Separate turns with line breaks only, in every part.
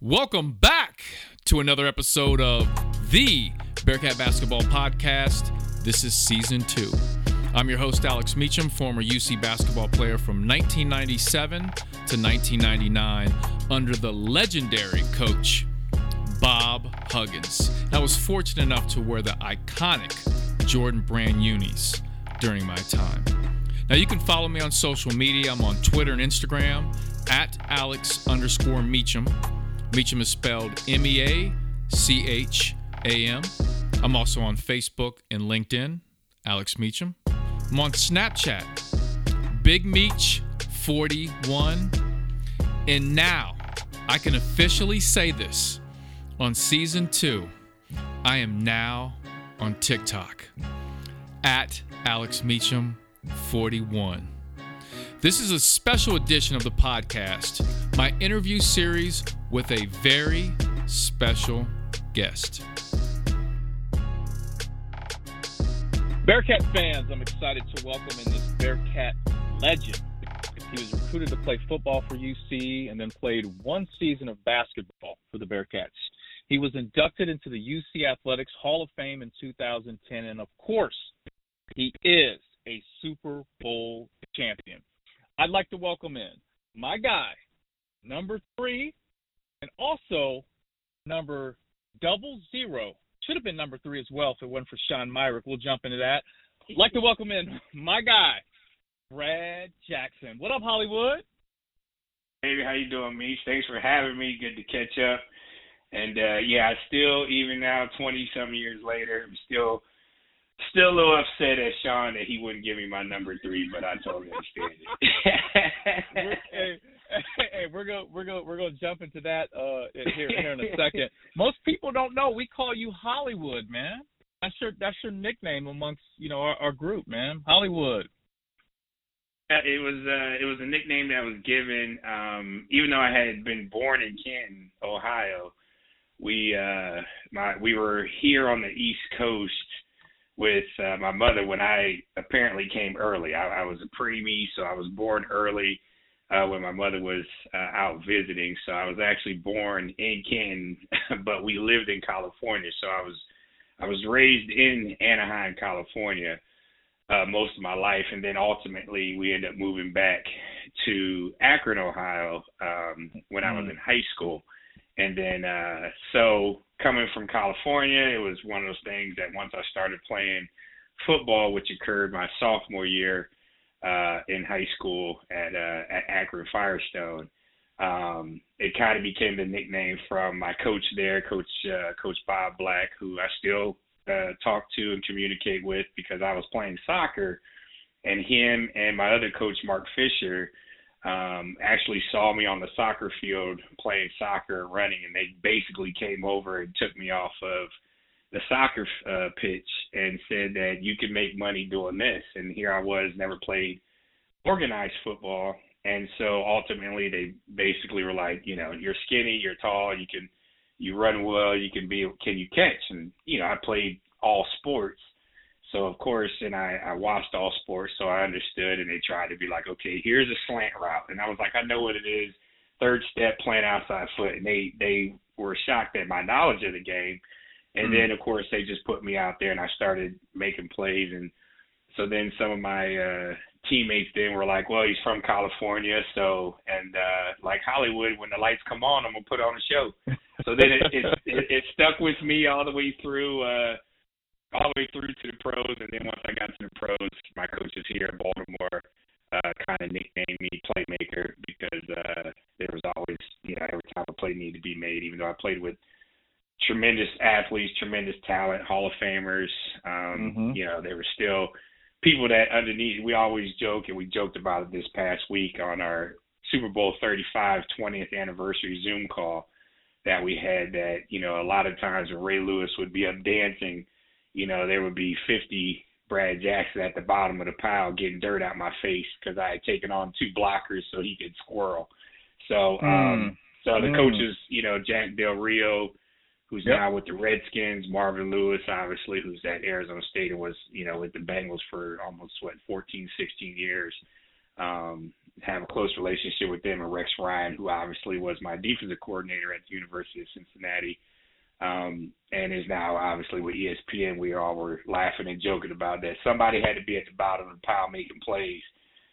Welcome back to another episode of the Bearcat Basketball Podcast. This is season two. I'm your host, Alex Meacham, former UC basketball player from 1997 to 1999 under the legendary coach Bob Huggins. I was fortunate enough to wear the iconic Jordan Brand unis during my time. Now you can follow me on social media. I'm on Twitter and Instagram at Alex underscore Meacham. Meacham is spelled M E A C H A M. I'm also on Facebook and LinkedIn, Alex Meacham. I'm on Snapchat, Big Meach 41. And now I can officially say this on season two. I am now on TikTok at Alex Meacham 41. This is a special edition of the podcast, my interview series with a very special guest.
Bearcat fans, I'm excited to welcome in this Bearcat legend. He was recruited to play football for UC and then played one season of basketball for the Bearcats. He was inducted into the UC Athletics Hall of Fame in 2010, and of course, he is a Super Bowl champion. I'd like to welcome in my guy, number three, and also number double zero. Should have been number three as well if it wasn't for Sean Myrick. We'll jump into that. I'd like to welcome in my guy, Brad Jackson. What up, Hollywood?
Hey, how you doing, Meech? Thanks for having me. Good to catch up. And uh yeah, I still even now, twenty some years later, I'm still Still a little upset at Sean that he wouldn't give me my number three, but I totally understand
it. hey, hey, we're gonna we're gonna we're gonna jump into that uh here here in a second. Most people don't know we call you Hollywood, man. That's your that's your nickname amongst you know our, our group, man. Hollywood.
It was uh it was a nickname that was given um even though I had been born in Canton, Ohio. We uh my we were here on the East Coast with uh, my mother when I apparently came early. I, I was a preemie, so I was born early uh, when my mother was uh, out visiting. So I was actually born in Canton, but we lived in California. So I was I was raised in Anaheim, California, uh, most of my life, and then ultimately we ended up moving back to Akron, Ohio, um, when I was mm. in high school. And then uh so coming from California, it was one of those things that once I started playing football, which occurred my sophomore year uh in high school at uh at Akron Firestone, um it kind of became the nickname from my coach there, coach uh coach Bob Black, who I still uh talk to and communicate with because I was playing soccer. And him and my other coach Mark Fisher um, actually saw me on the soccer field playing soccer and running, and they basically came over and took me off of the soccer uh, pitch and said that you can make money doing this. And here I was, never played organized football, and so ultimately they basically were like, you know, you're skinny, you're tall, you can, you run well, you can be, can you catch? And you know, I played all sports so of course, and I, I watched all sports, so I understood. And they tried to be like, okay, here's a slant route, and I was like, I know what it is. Third step, plant outside foot, and they they were shocked at my knowledge of the game. And mm-hmm. then of course they just put me out there, and I started making plays. And so then some of my uh, teammates then were like, well, he's from California, so and uh, like Hollywood, when the lights come on, I'm gonna put on a show. So then it it, it, it stuck with me all the way through. uh all the way through to the pros, and then once I got to the pros, my coaches here in Baltimore uh, kind of nicknamed me playmaker because uh, there was always, you know, every time a play needed to be made, even though I played with tremendous athletes, tremendous talent, Hall of Famers. Um, mm-hmm. You know, there were still people that underneath. We always joke, and we joked about it this past week on our Super Bowl 35 20th anniversary Zoom call that we had. That you know, a lot of times when Ray Lewis would be up dancing you know, there would be 50 Brad Jackson at the bottom of the pile getting dirt out my face because I had taken on two blockers so he could squirrel. So, um, mm. so the mm. coaches, you know, Jack Del Rio, who's yep. now with the Redskins, Marvin Lewis, obviously, who's at Arizona State and was, you know, with the Bengals for almost what 14, 16 years. um, have a close relationship with them and Rex Ryan, who obviously was my defensive coordinator at the University of Cincinnati, um, and is now obviously with ESPN. We all were laughing and joking about that. Somebody had to be at the bottom of the pile making plays.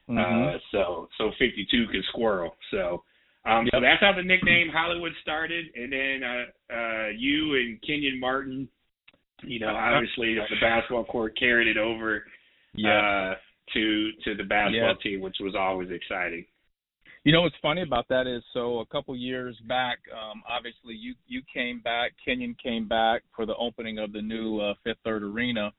Mm-hmm. Uh, so so 52 can squirrel. So um, so that's how the nickname Hollywood started, and then uh, uh, you and Kenyon Martin, you know, obviously the basketball court carried it over. Yeah. Uh, to to the basketball yeah. team, which was always exciting.
You know what's funny about that is so a couple years back, um, obviously you you came back, Kenyon came back for the opening of the new uh, Fifth Third Arena,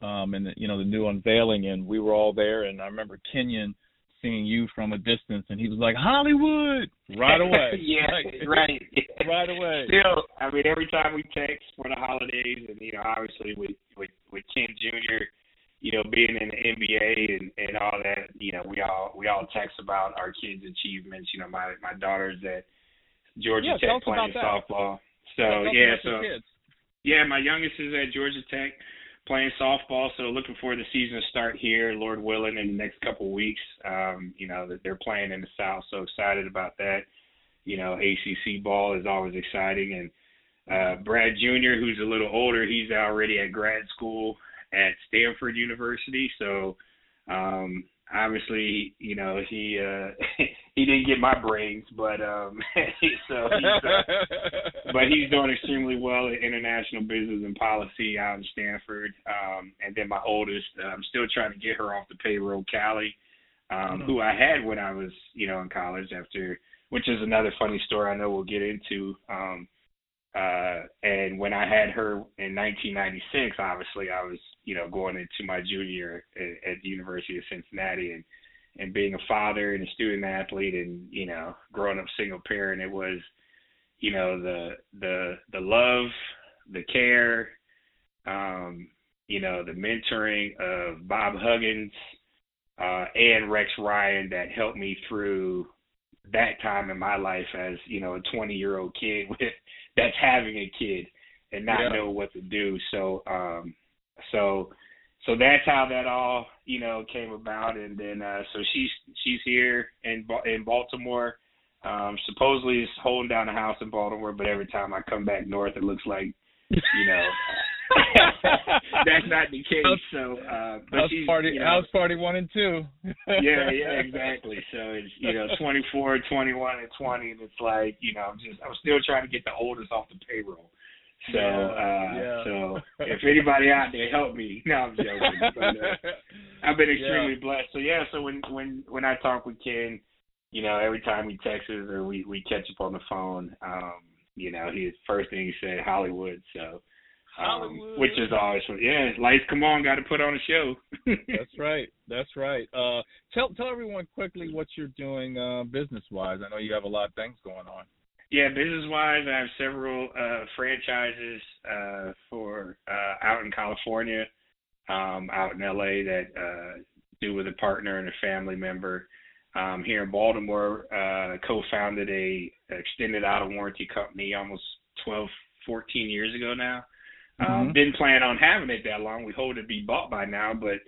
um, and the, you know the new unveiling, and we were all there, and I remember Kenyon seeing you from a distance, and he was like Hollywood right away.
yeah,
like,
right,
right away.
Still, I mean, every time we text for the holidays, and you know, obviously with with with Ken Jr you know, being in the NBA and, and all that, you know, we all we all text about our kids' achievements. You know, my my daughter's at Georgia
yeah,
Tech playing softball. So yeah, so yeah, my youngest is at Georgia Tech playing softball. So looking forward to the season to start here, Lord willing, in the next couple of weeks. Um, you know, that they're playing in the South, so excited about that. You know, ACC ball is always exciting, and uh, Brad Jr., who's a little older, he's already at grad school at Stanford University. So um obviously, you know, he uh he didn't get my brains, but um so he's uh, but he's doing extremely well in international business and policy out in Stanford. Um and then my oldest, uh, I'm still trying to get her off the payroll, Callie, um, who I had when I was, you know, in college after which is another funny story I know we'll get into. Um uh, and when I had her in 1996, obviously I was, you know, going into my junior at, at the University of Cincinnati and, and being a father and a student athlete and, you know, growing up single parent, it was, you know, the, the, the love, the care, um, you know, the mentoring of Bob Huggins, uh, and Rex Ryan that helped me through that time in my life as, you know, a 20 year old kid with, that's having a kid and not yeah. know what to do. So um so so that's how that all you know came about and then uh so she's she's here in in Baltimore um supposedly is holding down a house in Baltimore but every time I come back north it looks like you know that's not the case. So, uh, but
house
she's,
party,
you know,
house party one and two.
yeah, yeah, exactly. So it's you know 24, 21, and 20, and it's like you know I'm just I'm still trying to get the oldest off the payroll. So, uh,
yeah.
so if anybody out there help me, no, I'm joking. But, uh, I've been extremely yeah. blessed. So yeah, so when when when I talk with Ken, you know, every time he texts us or we we catch up on the phone, um, you know, his first thing he said Hollywood. So um, which is always yeah, lights come on, got to put on a show.
That's right. That's right. Uh, tell tell everyone quickly what you're doing uh, business wise. I know you have a lot of things going on.
Yeah, business wise, I have several uh, franchises uh, for uh, out in California, um, out in LA that uh, do with a partner and a family member. Um, here in Baltimore, uh, co-founded a extended out of warranty company almost 12, 14 years ago now. Um, mm-hmm. didn't plan on having it that long. We hope to be bought by now, but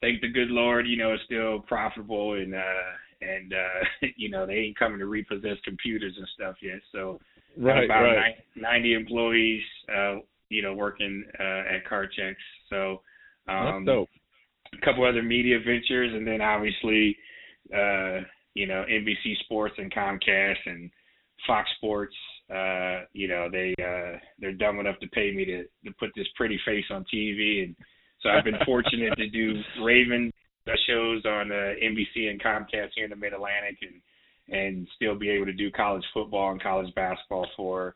thank the good Lord, you know, it's still profitable and uh and uh you know, they ain't coming to repossess computers and stuff yet. So
right,
about
right.
90 employees uh you know working uh at CarChex. So um a couple other media ventures and then obviously uh you know, NBC Sports and Comcast and Fox Sports uh, you know, they uh they're dumb enough to pay me to to put this pretty face on TV and so I've been fortunate to do Raven shows on uh, NBC and Comcast here in the Mid Atlantic and and still be able to do college football and college basketball for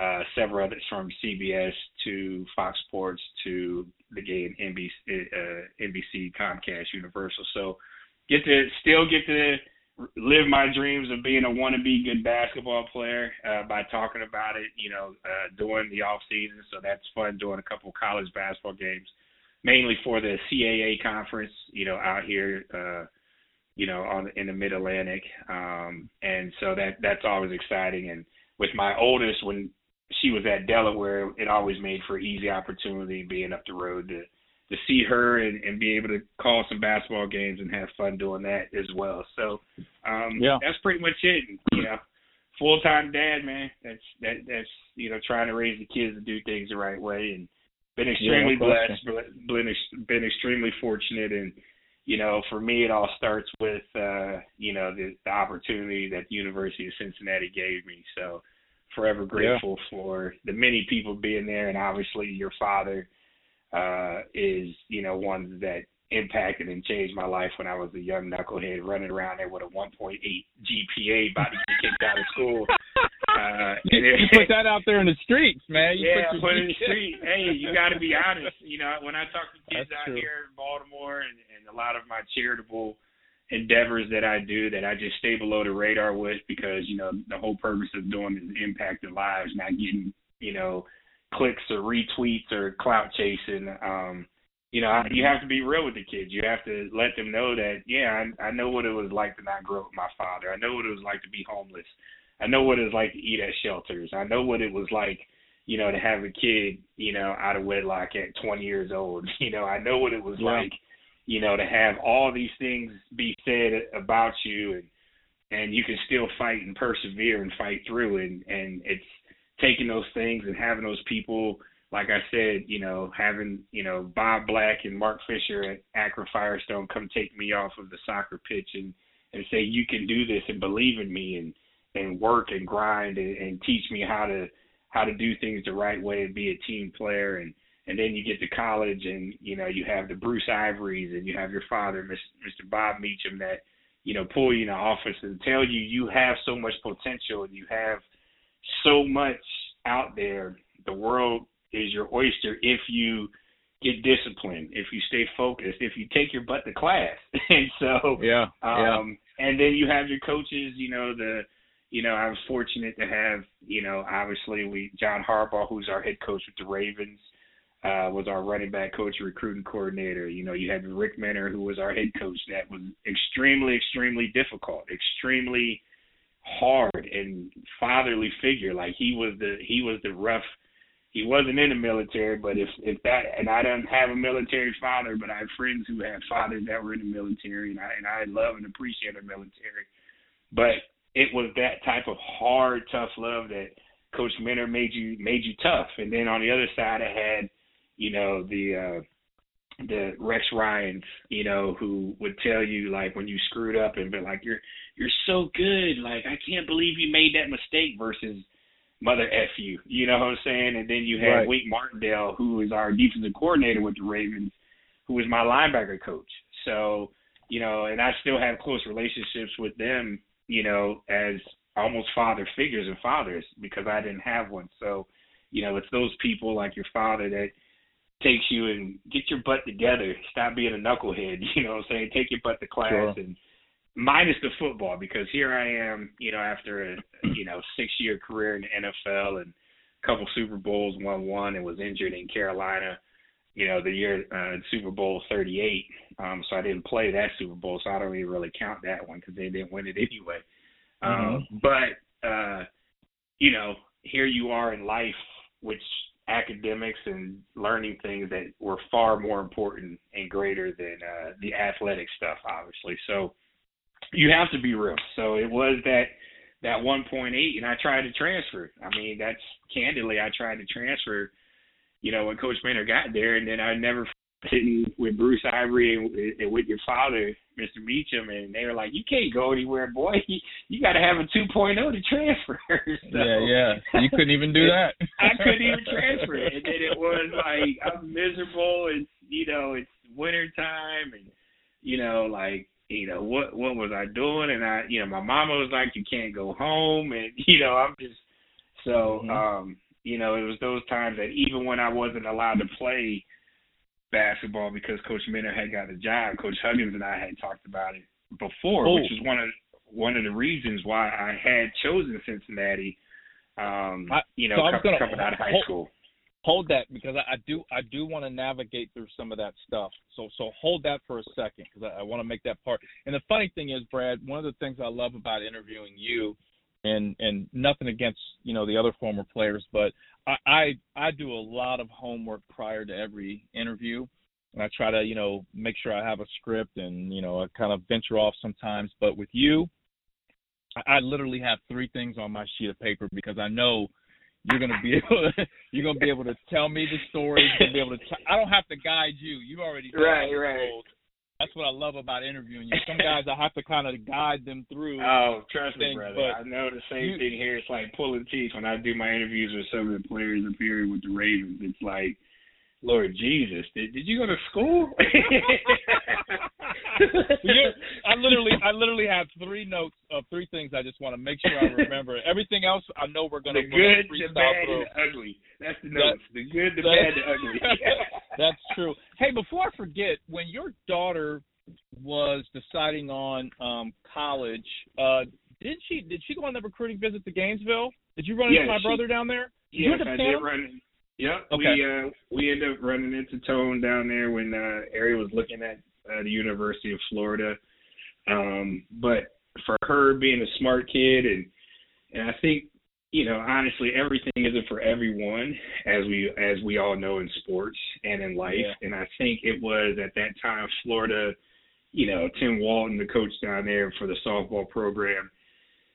uh, several others from CBS to Fox Sports to the game NBC, uh, NBC, Comcast, Universal. So get to still get to live my dreams of being a wannabe good basketball player uh, by talking about it, you know, uh, during the off season. So that's fun doing a couple college basketball games, mainly for the CAA conference, you know, out here, uh, you know, on in the Mid Atlantic. Um, and so that that's always exciting. And with my oldest, when she was at Delaware, it always made for easy opportunity being up the road to to see her and, and be able to call some basketball games and have fun doing that as well. So um
yeah.
that's pretty much it. You know, full time dad, man. That's that that's you know, trying to raise the kids to do things the right way and been extremely
yeah,
blessed, been been extremely fortunate and you know, for me, it all starts with, uh, you know, the, the opportunity that the University of Cincinnati gave me. So, forever grateful yeah. for the many people being there, and obviously your father uh, is, you know, one that impacted and changed my life when I was a young knucklehead running around there with a 1.8 GPA, about to get kicked out of school.
Uh, you, you put that out there in the streets, man. You
yeah,
put,
put it in the street. Hey, you got to be honest. You know, when I talk to kids
That's
out
true.
here in Baltimore and, and a lot of my charitable endeavors that I do that I just stay below the radar with because you know the whole purpose of doing is impacting lives, not getting you know clicks or retweets or clout chasing. Um, you know, I, you have to be real with the kids. You have to let them know that, yeah, I, I know what it was like to not grow up with my father. I know what it was like to be homeless. I know what it's like to eat at shelters. I know what it was like, you know, to have a kid, you know, out of wedlock at 20 years old. You know, I know what it was
Yeah.
like, you know, to have all these things be said about you and and you can still fight and persevere and fight through and and it's taking those things and having those people like I said, you know, having, you know, Bob Black and Mark Fisher at Akron Firestone come take me off of the soccer pitch and, and say, you can do this and believe in me and, and work and grind and, and teach me how to, how to do things the right way and be a team player. And, and then you get to college and, you know, you have the Bruce Ivories and you have your father, Mr. Bob Meacham that, you know, pull you in the office and tell you you have so much potential and you have so much out there. The world is your oyster if you get disciplined, if you stay focused, if you take your butt to class. and so
Yeah. yeah.
um and then you have your coaches, you know, the you know, I was fortunate to have, you know, obviously we John Harbaugh, who's our head coach with the Ravens, uh, was our running back coach, and recruiting coordinator. You know, you had Rick Minter, who was our head coach. That was extremely, extremely difficult, extremely hard and fatherly figure. Like he was the he was the rough he wasn't in the military, but if if that and I don't have a military father, but I have friends who have fathers that were in the military, and I and I love and appreciate the military. But it was that type of hard, tough love that Coach Minter made you made you tough. And then on the other side, I had, you know, the uh the Rex Ryans, you know, who would tell you like when you screwed up and be like, You're you're so good, like I can't believe you made that mistake versus mother f you. You know what I'm saying? And then you had
Right.
Wink Martindale, who is our defensive coordinator with the Ravens, who was my linebacker coach. So, you know, and I still have close relationships with them, you know, as almost father figures and fathers because I didn't have one. So, you know, it's those people like your father that takes you and get your butt together. Stop being a knucklehead. You know what I'm saying? Take your butt to class
Sure.
and minus the football because here I am, you know, after a you know six year career in the NFL and a couple Super Bowls, won one, and was injured in Carolina. You know, the year uh, Super Bowl 38. Um, so I didn't play that Super Bowl, so I don't even really count that one because they didn't win it anyway. Um, but uh, you know, here you are in life, which academics and learning things that were far more important and greater than uh, the athletic stuff, obviously. So you have to be real. So it was that that 1.8, and I tried to transfer. I mean, that's candidly, I tried to transfer. You know, when Coach Minter got there, and then I never sitting with Bruce Ivory and, and with your father, Mr. Meacham, and they were like, "You can't go anywhere, boy. You, you got to have a 2.0 to transfer." so,
yeah, yeah. You couldn't even do that.
I couldn't even transfer. And then it was like I'm miserable. It's you know it's winter time, and you know like you know what what was I doing? And I you know my mama was like you can't go home, and you know I'm just so
Mhm.
um you know it was those times that even when I wasn't allowed to play basketball because Coach Minter had got a job, Coach Huggins and I had talked about it before,
Oh.
which is one of one of the reasons why I had chosen Cincinnati. Um,
I-
you know,
so I was
com-
gonna-
coming out of high
hold-
school.
hold that because I, I do I do want to navigate through some of that stuff. So so hold that for a second because I, I want to make that part. And the funny thing is, Brad, one of the things I love about interviewing you, and and nothing against you know the other former players, but I I, I do a lot of homework prior to every interview. and I try to you know make sure I have a script and you know I kind of venture off sometimes. But with you, I, I literally have three things on my sheet of paper because I know you're gonna be able to, you're gonna be able to tell me the story. You're gonna be able to. T- I don't have to guide you. You already
right, right.
That's what I love about interviewing you. Some guys I have to kind of guide them through.
Oh, trust me, brother. I know the same you, thing here. It's like pulling teeth when I do my interviews with some of the players up here with the Ravens. It's like Lord Jesus, did did you go to school?
I literally I literally have three notes of three things I just want to make sure I remember. Everything else I know we're gonna
the good, the bad, through. and the ugly. That's the notes. That, the good, the bad, the ugly.
that's true. Hey, before I forget, when your daughter was deciding on um college, uh did she did she go on the recruiting visit to Gainesville? Did you run
yes,
into my
she,
brother down there?
Yes, I did run. Yep. Okay. We uh we ended up running into Tone down there when uh Ari was looking at uh, the University of Florida. Um, but for her being a smart kid and and I think you know honestly everything isn't for everyone as we as we all know in sports and in life yeah. and I think it was at that time Florida you know Tim Walton the coach down there for the softball program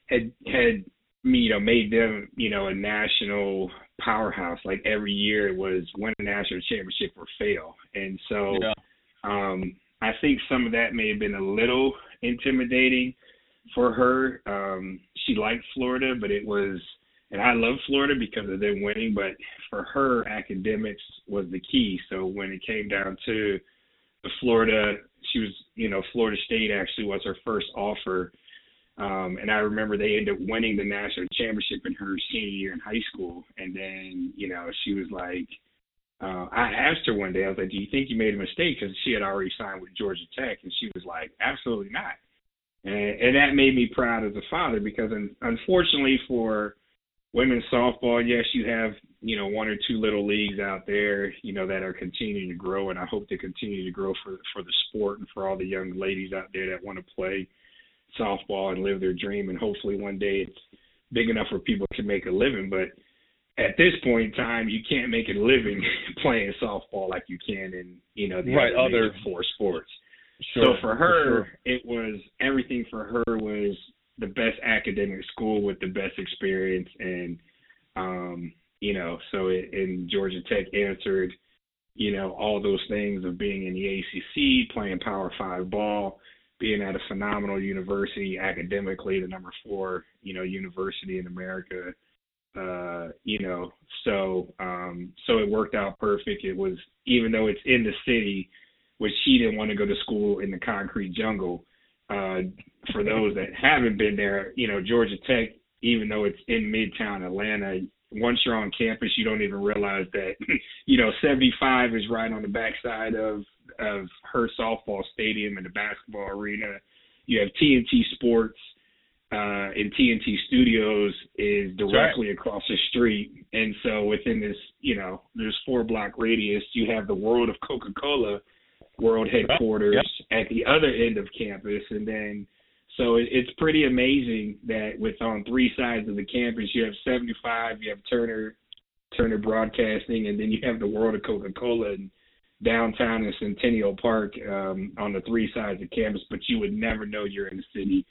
had had you know made them you know a national powerhouse. Like every year it was win a national championship or fail. And so yeah. um I think some of that may have been a little intimidating for her. Um she liked Florida, but it was and I love Florida because of them winning, but for her academics was the key. So when it came down to the Florida she was you know, Florida State actually was her first offer um, and I remember they ended up winning the national championship in her senior year in high school. And then, you know, she was like, uh, I asked her one day, I was like, do you think you made a mistake? Because she had already signed with Georgia Tech. And she was like, absolutely not. And, and that made me proud as a father because un- unfortunately for women's softball, yes, you have, you know, one or two little leagues out there, you know, that are continuing to grow. And I hope to continue to grow for, for the sport and for all the young ladies out there that want to play softball and live their dream. And hopefully one day it's big enough where people can make a living. But at this point in time, you can't make a living playing softball like you can in you know the
right,
other, four sports.
Sure,
so for her,
for sure.
it was everything for her was the best academic school with the best experience, and um, you know, so it, and Georgia Tech answered, you know, all those things of being in the ACC, playing Power Five ball, being at a phenomenal university academically, the number four, you know, university in America. Uh, you know, so um so it worked out perfect. It was even though it's in the city, which she didn't want to go to school in the concrete jungle. Uh for those that haven't been there, you know, Georgia Tech, even though it's in midtown Atlanta, once you're on campus you don't even realize that, you know, seventy five is right on the backside of of her softball stadium and the basketball arena. You have TNT Sports uh, and TNT Studios is directly right. across the street, and so within this, you know, there's four block radius. You have the World of Coca Cola world headquarters yep. at the other end of campus, and then so it's pretty amazing that with on three sides of the campus, you have 75, you have Turner Turner Broadcasting, and then you have the World of Coca Cola and downtown in Centennial Park um, on the three sides of campus, but you would never know you're in the city.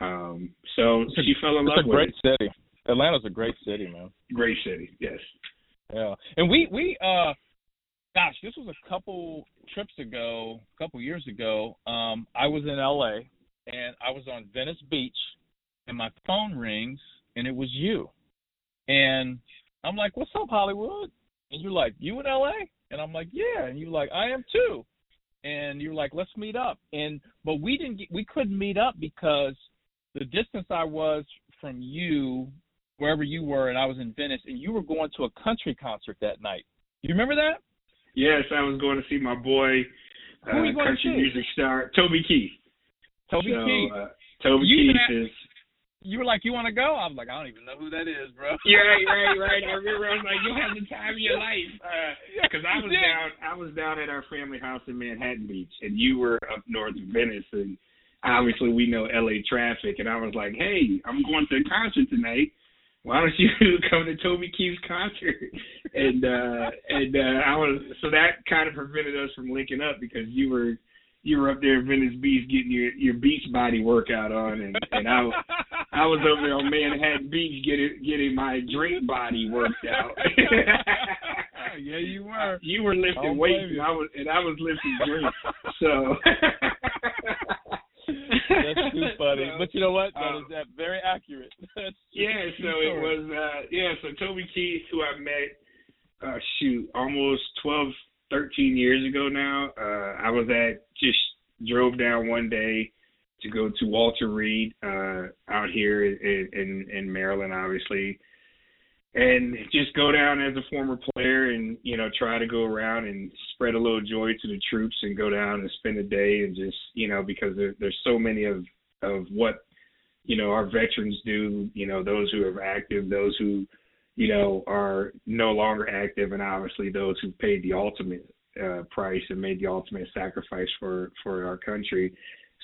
Um, so
it's
she fell in
love
with
it. It's a great city. Atlanta's a great city, man.
Great city, yes.
Yeah, and we we uh, gosh, this was a couple trips ago, a couple years ago. Um, I was in L.A. and I was on Venice Beach, and my phone rings, and it was you, and I'm like, "What's up, Hollywood?" And you're like, "You in L.A.?" And I'm like, yeah. And you're like, I am too. And you're like, let's meet up. And but we didn't get, we couldn't meet up because the distance I was from you, wherever you were, and I was in Venice, and you were going to a country concert that night. You remember that?
Yes, I was going to see my boy,
uh,
country music star Toby Keith.
Toby
so,
Keith.
Uh, Toby
you
Keith is
you were like, you want to go? I was like, I don't even know who that is, bro.
Yeah, right, right, right. I remember I was like, you have the time of your life. Because uh, I was
did.
down, I was down at our family house in Manhattan Beach, and you were up north of Venice, and obviously we know LA traffic, and I was like, hey, I'm going to a concert tonight. why don't you come to Toby Keith's concert? And uh and uh I was so that kind of prevented us from linking up because you were you were up there in Venice Beach getting your your beach body workout on, and and I I was over there on Manhattan Beach getting getting my drink body worked out.
yeah, you were.
You were lifting weights, and I was and I was lifting drinks. So.
That's too funny. So, but you know what? That um, is very accurate.
yeah, so it was uh yeah, so Toby Keith who I met uh shoot, almost twelve 13 years ago now. Uh, I was at just drove down one day to go to Walter Reed uh, out here in, in in Maryland, obviously, and just go down as a former player and you know try to go around and spread a little joy to the troops and go down and spend a day and just you know because there, there's so many of of what you know our veterans do you know those who are active those who you know, are no longer active, and obviously those who paid the ultimate uh, price and made the ultimate sacrifice for for our country.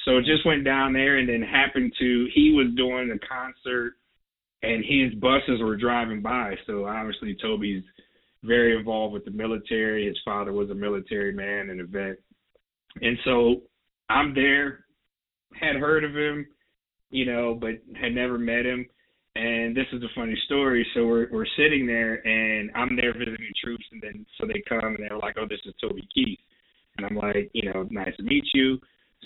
So just went down there, and then happened to he was doing a concert, and his buses were driving by. So obviously Toby's very involved with the military. His father was a military man and a vet, and so I'm there. Had heard of him, you know, but had never met him and this is a funny story. So we're we're sitting there, and I'm there visiting troops, and then so they come and they're like, "Oh, this is Toby Keith," and I'm like, "You know, nice to meet you."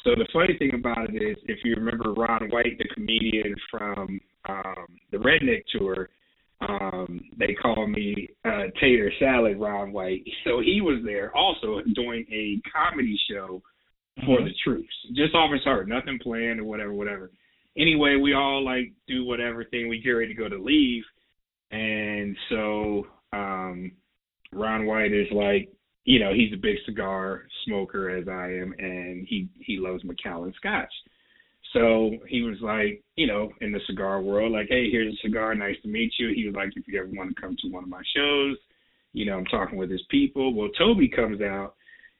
So the funny thing about it is, if you remember Ron White, the comedian from um, the Redneck Tour, um, they call me uh, Tater Salad Ron White. So he was there also doing a comedy show for mm-hmm. the troops, just off his heart, nothing planned or whatever, whatever anyway, we all like do whatever thing. We get ready to go to leave, and so um, Ron White is like, you know, he's a big cigar smoker as I am, and he he loves Macallan Scotch. So he was like, you know, in the cigar world, like, hey, here's a cigar, nice to meet you. He was like, if you ever want to come to one of my shows, you know, I'm talking with his people. Well, Toby comes out,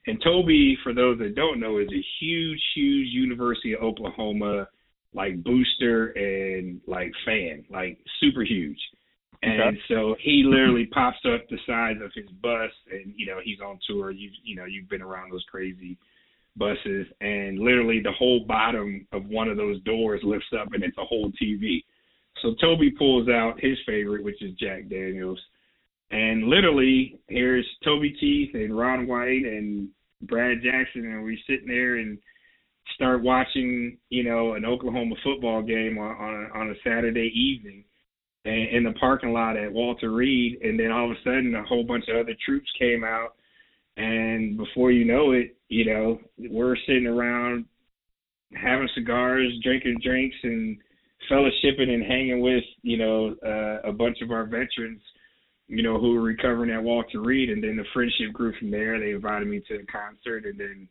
and Toby, for those that don't know, is a huge, huge University of Oklahoma like booster and like fan, like super huge. And okay. so he literally pops up the size of his bus, and you know he's on tour. You you know you've been around those crazy buses, and literally the whole bottom of one of those doors lifts up, and it's a whole TV. So Toby pulls out his favorite, which is Jack Daniels, and literally here's Toby Keith and Ron White and Brad Jackson, and we're sitting there and start watching, you know, an Oklahoma football game on on a, on a Saturday evening and, in the parking lot at Walter Reed, and then all of a sudden a whole bunch of other troops came out, and before you know it, you know, we're sitting around having cigars, drinking drinks, and fellowshipping and hanging with, you know, uh, a bunch of our veterans. You know, who were recovering at Walter Reed, and then the friendship grew from there. They invited me to the concert, and then,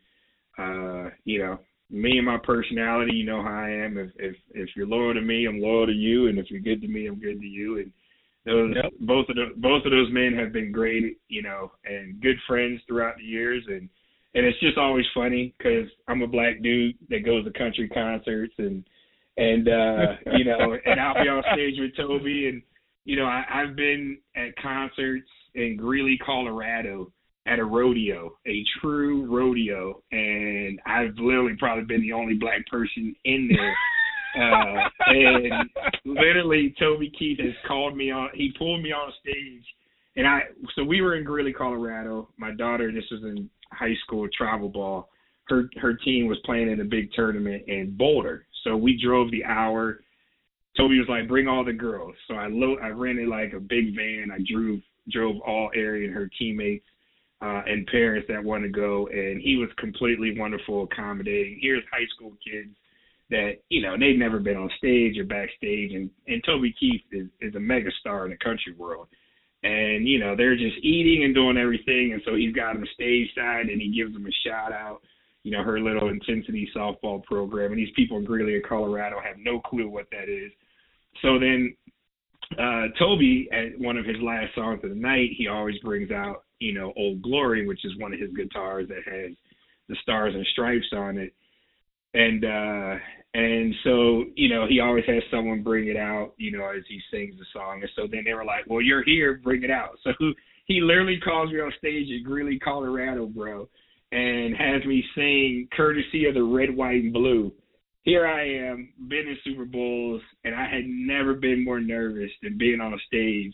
uh, you know, me and my personality, you know how I am. If if if you're loyal to me, I'm loyal to you, and if you're good to me, I'm good to you. And those yep. both of the both of those men have been great, you know, and good friends throughout the years. And and it's just always funny because I'm a black dude that goes to country concerts and and uh you know and I'll be on stage with Toby and you know I, I've been at concerts in Greeley, Colorado at a rodeo, a true rodeo, and I've literally probably been the only black person in there. uh, and literally, Toby Keith has called me on. He pulled me on stage, and I. So we were in Greeley, Colorado. My daughter, this was in high school travel ball. Her her team was playing in a big tournament in Boulder. So we drove the hour. Toby was like, "Bring all the girls." So I lo- I rented like a big van. I drove drove all Ari and her teammates uh, and parents that want to go. And he was completely wonderful, accommodating. Here's high school kids that you know they've never been on stage or backstage, and and Toby Keith is is a mega star in the country world. And you know they're just eating and doing everything, and so he's got them stage side, and he gives them a shout out. You know her little intensity softball program, and these people in Greeley, Colorado, have no clue what that is. So then uh, Toby, at one of his last songs of the night, he always brings out, you know, Old Glory, which is one of his guitars that has the stars and stripes on it. and uh and so you know he always has someone bring it out you know as he sings the song. And so then they were like well you're here bring it out. So he literally calls me on stage at Greeley Colorado bro and has me sing courtesy of the red white and blue. Here I am been in Super Bowls and I had never been more nervous than being on a stage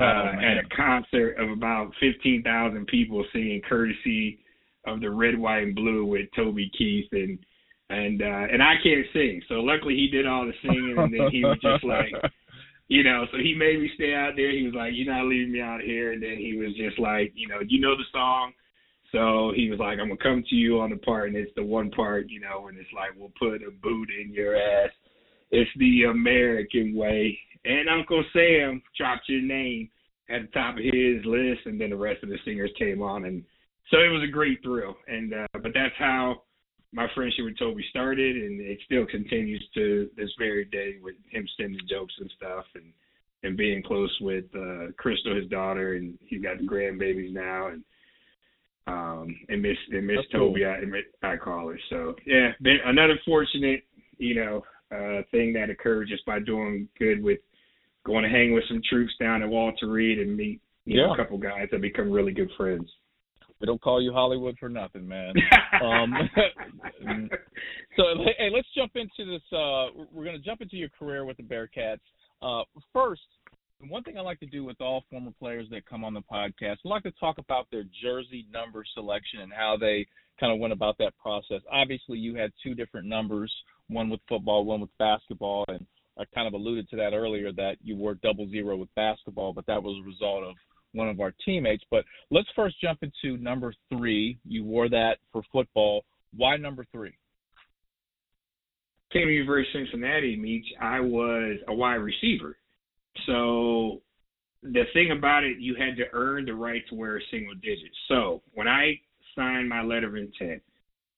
uh, oh, at a concert of about 15,000 people singing courtesy of the red white and blue with Toby Keith and and uh and I can't sing. So luckily he did all the singing and then he was just like you know, so he made me stay out there. He was like, You're not leaving me out here and then he was just like, you know, you know the song. So he was like, I'm gonna come to you on the part and it's the one part, you know, and it's like we'll put a boot in your ass. It's the American way. And Uncle Sam dropped your name at the top of his list and then the rest of the singers came on and so it was a great thrill. And uh but that's how my friendship with Toby started, and it still continues to this very day with him sending jokes and stuff, and and being close with uh Krystal, his daughter, and he's got the grandbabies now, and um and Miss and Miss Toby, cool. I I call her. So yeah, been another fortunate, you know, uh thing that occurred just by doing good with going to hang with some troops down at Walter Reed and meet you yeah. know, a couple guys that become really good friends.
They don't call you Hollywood for nothing, man. um, so hey, let's jump into this. Uh, we're going to jump into your career with the Bearcats. Uh, first, one thing I like to do with all former players that come on the podcast, I like to talk about their jersey number selection and how they kind of went about that process. Obviously, you had two different numbers, one with football, one with basketball, and I kind of alluded to that earlier that you wore double zero with basketball, but that was a result of one of our teammates. But let's first jump into number three. You wore that for football. Why number three?
Came to University of Cincinnati, Meech. I was a wide receiver. So the thing about it, you had to earn the right to wear a single digit. So when I signed my letter of intent,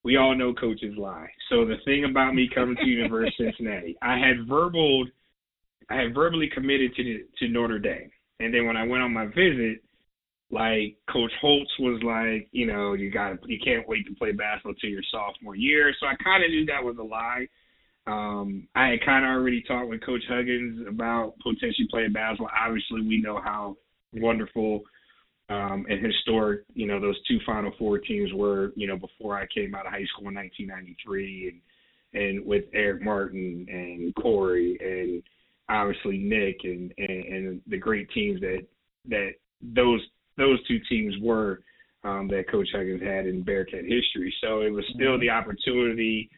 we all know coaches lie. So the thing about me coming to University of Cincinnati, I had verbal, I had verbally committed to to Notre Dame. And then when I went on my visit, like Coach Holtz was like, you know, you got you can't wait to play basketball till your sophomore year. So I kind of knew that was a lie. Um, I had kind of already talked with Coach Huggins about potentially playing basketball. Obviously, we know how wonderful um, and historic, you know, those two Final Four teams were, you know, before I came out of high school in 1993, and and with Eric Martin and Corey and obviously Nick and, and and the great teams that that those those two teams were um, that Coach Huggins had in Bearcat history. So it was still the opportunity.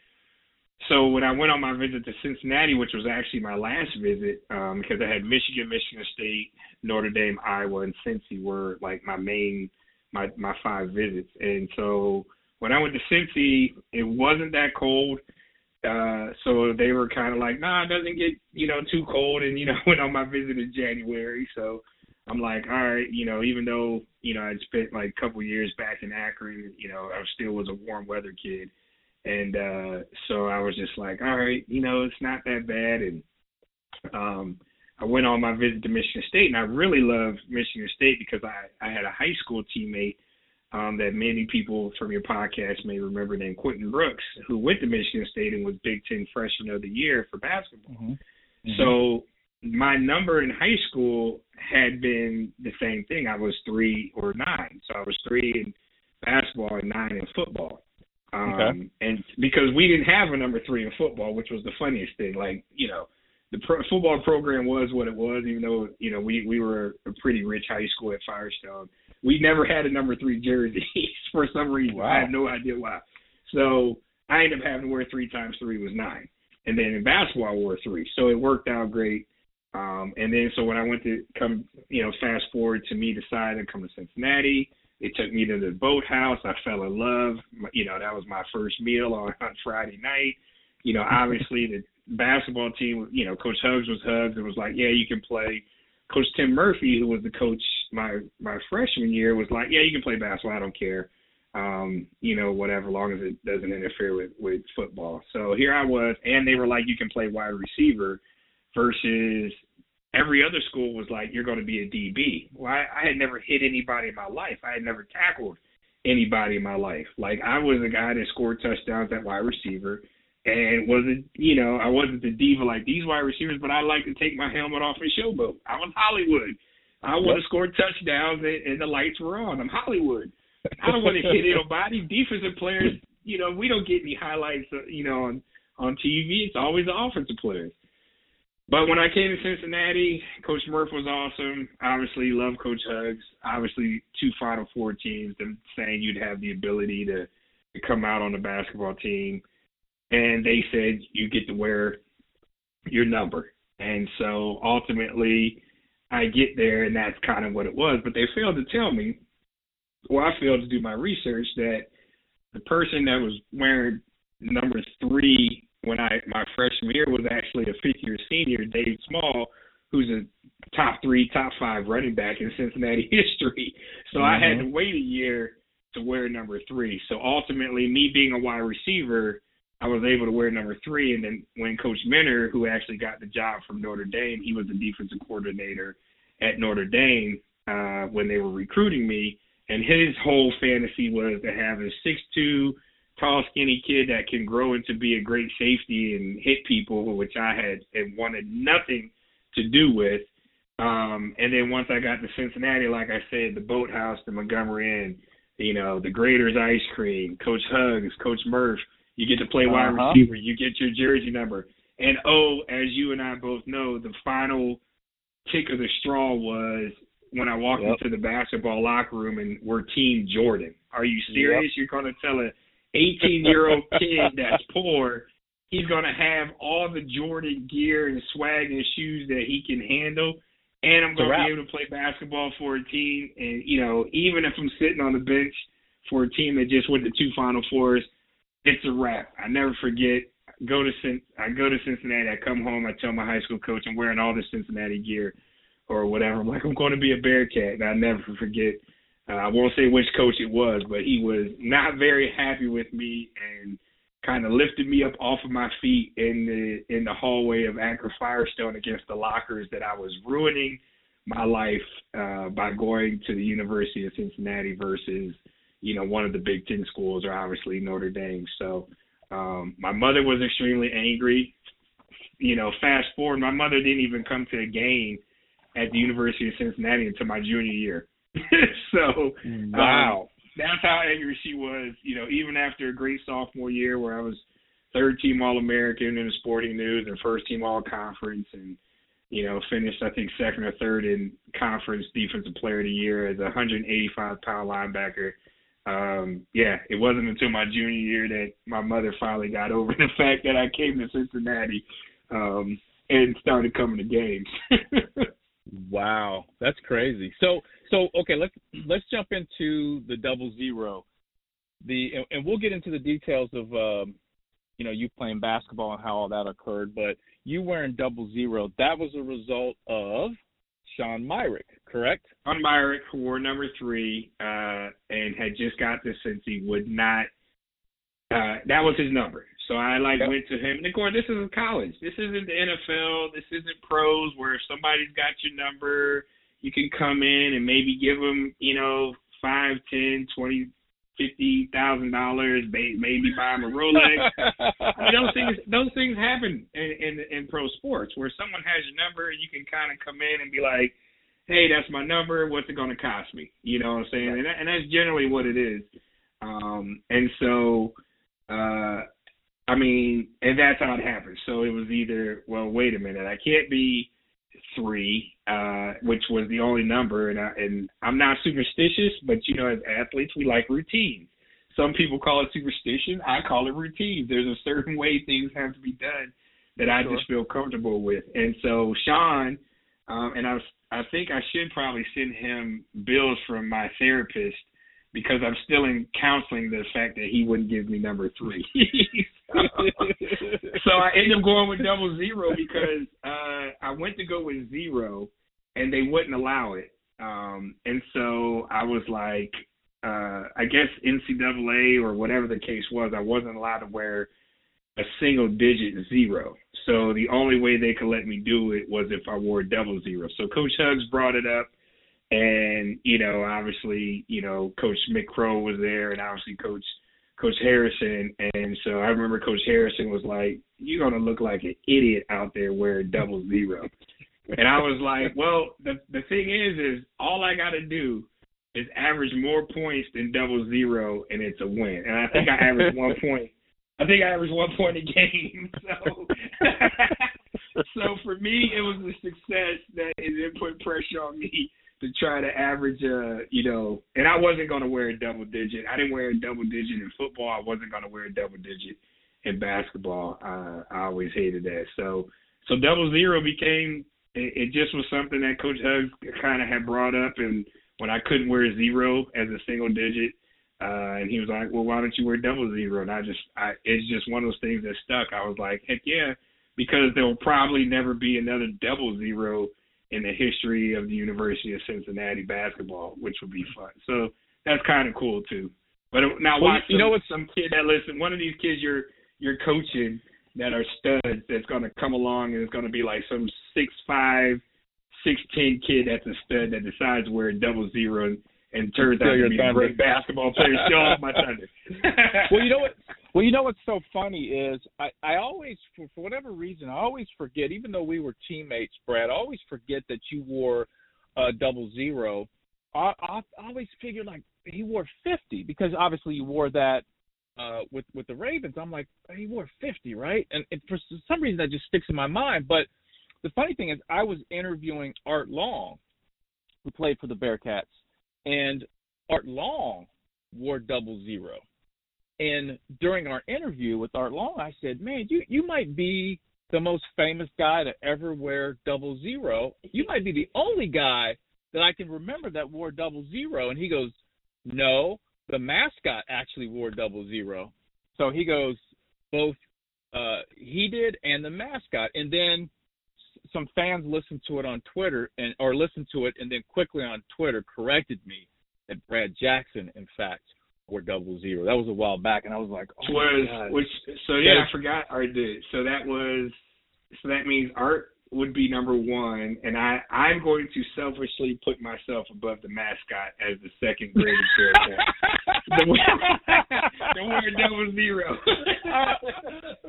So when I went on my visit to Cincinnati, which was actually my last visit, um, because I had Michigan, Michigan State, Notre Dame, Iowa, and Cincy were like my main my my five visits. And so when I went to Cincy, it wasn't that cold. Uh, so they were kind of like, nah, it doesn't get, you know, too cold. And, you know, went on my visit in January. So I'm like, all right, you know, even though, you know, I'd spent like a couple years back in Akron, you know, I still was a warm weather kid. And, uh, so I was just like, all right, you know, it's not that bad. And, um, I went on my visit to Michigan State and I really loved Michigan State because I, I had a high school teammate um, that many people from your podcast may remember named Quinton Brooks, who went to Michigan State and was Big Ten Freshman of the Year for basketball. Mm-hmm. Mm-hmm. So my number in high school had been the same thing. I was three or nine. So I was three in basketball and nine in football. Um, okay. And because we didn't have a number three in football, which was the funniest thing. Like, you know, the pro- football program was what it was, even though, you know, we, we were a pretty rich high school at Firestone we never had a number three jersey for some reason. Wow. I have no idea why. So I ended up having to wear three times three was nine. And then in basketball I wore three. So it worked out great. Um and then so when I went to come you know, fast forward to me deciding to come to Cincinnati, it took me to the boathouse. I fell in love. You know, that was my first meal on, on Friday night. You know, obviously the basketball team, you know, Coach Hugs was Hugs and was like, Yeah, you can play Coach Tim Murphy, who was the coach my my freshman year, was like, "Yeah, you can play basketball. I don't care. Um, you know, whatever, long as it doesn't interfere with with football." So here I was, and they were like, "You can play wide receiver," versus every other school was like, "You're going to be a DB." Well, I, I had never hit anybody in my life. I had never tackled anybody in my life. Like I was a guy that scored touchdowns at wide receiver, and wasn't you know I wasn't the diva like these wide receivers, but I like to take my helmet off and showboat. I was Hollywood. I want to score touchdowns and, and the lights were on. I'm Hollywood. I don't want to hit anybody. Defensive players, you know, we don't get any highlights, uh, you know, on on TV. It's always the offensive players. But when I came to Cincinnati, Coach Murph was awesome. Obviously, love Coach Hugs. Obviously, two Final Four teams. Them saying you'd have the ability to, to come out on the basketball team, and they said you get to wear your number. And so ultimately, I get there, and that's kind of what it was. But they failed to tell me, or I failed to do my research, that the person that was wearing number three when I my freshman year was actually a fifth year senior, Dave Small, who's a top three, top five running back in Cincinnati history. So mm-hmm. I had to mm-hmm. wait a year to wear number three. So ultimately, me being a wide receiver, I was able to wear number three. And then when Coach Minter, who actually got the job from Notre Dame, he was the defensive coordinator at Notre Dame uh, when they were recruiting me. And his whole fantasy was to have a six two tall, skinny kid that can grow into be a great safety and hit people, which I had and wanted nothing to do with. Um, and then once I got to Cincinnati, like I said, the Boathouse, the Montgomery Inn, you know, the Graeter's Ice Cream, Coach Hugs, Coach Murph, you get to play wide uh-huh. receiver, you get your jersey number. And oh, as you and I both know, the final kick of the straw was when I walked yep. into the basketball locker room and we're Team Jordan. Are you serious? Yep. You're going to tell a 18 year old kid that's poor, he's going to have all the Jordan gear and swag and shoes that he can handle. And I'm going to be able to play basketball for a team. And, you know, even if I'm sitting on the bench for a team that just went to two Final Fours, it's a wrap. I never forget. I Go to I go to Cincinnati. I come home. I tell my high school coach I'm wearing all the Cincinnati gear or whatever. I'm like I'm going to be a Bearcat, and I never forget uh, I won't say which coach it was, but he was not very happy with me and kind of lifted me up off of my feet in the in the hallway of Akron Firestone against the lockers that I was ruining my life uh, by going to the University of Cincinnati versus you know one of the Big Ten schools or obviously Notre Dame. So um, my mother was extremely angry. You know, fast forward, my mother didn't even come to a game at the University of Cincinnati until my junior year. so
um, wow, um,
that's how angry she was. You know, even after a great sophomore year where I was third team All American in the Sporting News and first team All Conference, and you know finished I think second or third in conference Defensive Player of the Year as a 185 pound linebacker. Um, yeah, it wasn't until my junior year that my mother finally got over the fact that I came to Cincinnati um, and started coming to games.
Wow, that's crazy. So so okay, let's let's jump into the double zero. The and, and we'll get into the details of um, you know you playing basketball and how all that occurred, but you wearing double zero that was a result of Sean Myrick, correct?
Sean Myrick wore number three uh, and had just got this since he would not. Uh, that was his number. So I like yep. went to him. And of course, this is a college. This isn't the NFL. This isn't pros where if somebody's got your number, you can come in and maybe give them, you know, five, ten, twenty, fifty thousand dollars, maybe buy them a Rolex. I mean, those things, those things happen in, in in pro sports where someone has your number, and you can kind of come in and be like, "Hey, that's my number. What's it going to cost me?" You know what I'm saying? And, that, and that's generally what it is. Um, and so. uh I mean, and that's how it happened. So it was either, well, wait a minute, I can't be three, uh, which was the only number, and I, and I'm not superstitious, but you know, as athletes, we like routines. Some people call it superstition. I call it routines. There's a certain way things have to be done that I just feel comfortable with. And so Sean, um, and I was, I think I should probably send him bills from my therapist because I'm still in counseling the fact that he wouldn't give me number three. so, I ended up going with double zero because uh, I went to go with zero and they wouldn't allow it. Um, and so I was like, uh, I guess NCAA or whatever the case was, I wasn't allowed to wear a single digit zero. So the only way they could let me do it was if I wore double zero. So Coach Hugs brought it up and you know, obviously, you know, Coach Mick Cronin was there, and obviously Coach Coach Harrison, and so I remember Coach Harrison was like, "You're gonna look like an idiot out there wearing double zero. and I was like, "Well, the the thing is, is all I got to do is average more points than double zero, and it's a win. And I think I averaged one point. I think I averaged one point a game. So, so for me, it was a success that it didn't put pressure on me to try to average, uh, you know. And I wasn't going to wear a double digit. I didn't wear a double digit in football. I wasn't going to wear a double digit in basketball. Uh, I always hated that. So, so double zero became. It, it just was something that Coach Hugs kind of had brought up and when I couldn't wear zero as a single digit. Uh, and he was like, "Well, why don't you wear double zero?" And I just, I, it's just one of those things that stuck. I was like, "Heck yeah," because there will probably never be another double zero in the history of the University of Cincinnati basketball, which would be fun. So that's kind of cool too. But now
well,
watch,
you
some,
know what?
Some kid that listen, one of these kids you're you're coaching that are studs that's going to come along and it's going to be like some six five six ten kid that's a stud that decides to wear a double zero and, turns out to be a great basketball player. Show off my thunder.
well, you know what? Well, you know what's so funny is I I always for, for whatever reason I always forget even though we were teammates, Brad. I always forget that you wore a double zero. I, I I always figured like he wore fifty because obviously you wore that uh with with the Ravens. I'm like he wore fifty, right? And, and for some reason that just sticks in my mind, but the funny thing is, I was interviewing Art Long, who played for the Bearcats, and Art Long wore double zero. And during our interview with Art Long, I said, "Man, you you might be the most famous guy to ever wear double zero. You might be the only guy that I can remember that wore double zero." And he goes, "No, the mascot actually wore double zero. So he goes, both uh, he did and the mascot. And then some fans listened to it on Twitter and or listened to it and then quickly on Twitter corrected me that Brad Jackson, in fact, were double zero. That was a while back, and I was like, oh
was which so yeah, I forgot Art did. So that was so that means Art would be number one, and I I'm going to selfishly put myself above the mascot as the second greatest character. the one double zero.
I,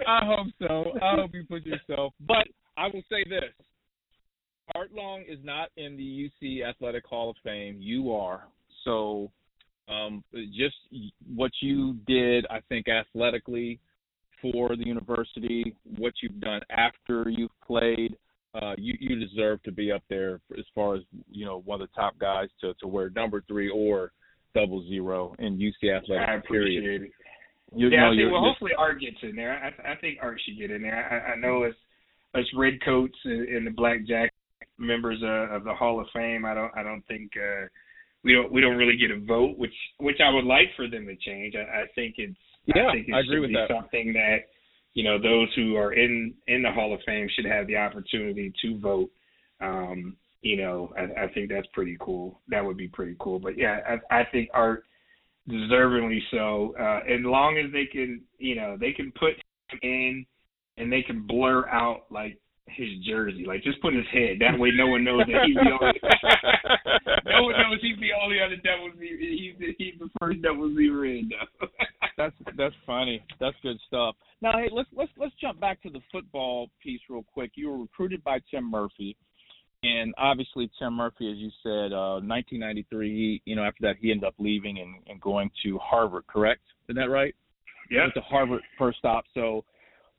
I hope so. I hope you put yourself, but I will say this: Art Long is not in the UC Athletic Hall of Fame. You are. So, um, just what you did, I think, athletically for the university, what you've done after you've played, uh, you you deserve to be up there as far as you know one of the top guys to to wear number three or double zero in UC Athletic.
I appreciate
period.
it.
You,
yeah,
know,
I think, well, hopefully Art gets in there. I, I think Art should get in there. I, I know it's us redcoats and, and the blackjack members uh, of the Hall of Fame. I don't I don't think uh, we don't we don't really get a vote, which which I would like for them to change. I, I think it's
Yeah,
I think it
I agree with that.
something that you know those who are in in the Hall of Fame should have the opportunity to vote. Um, you know, I, I think that's pretty cool. That would be pretty cool. But yeah, I, I think Art deservingly so. Uh, as long as they can, you know, they can put him in and they can blur out like his jersey, like just put his head. That way, no one knows that he's the only. no one knows he's the only other zero. He's the, he's the first double zero in.
That's that's funny. That's good stuff. Now, hey, let's let's let's jump back to the football piece real quick. You were recruited by Tim Murphy, and obviously Tim Murphy, as you said, uh, 1993. He, you know, after that he ended up leaving and, and going to Harvard. Correct? Is that right?
yeah.
To Harvard first stop. So,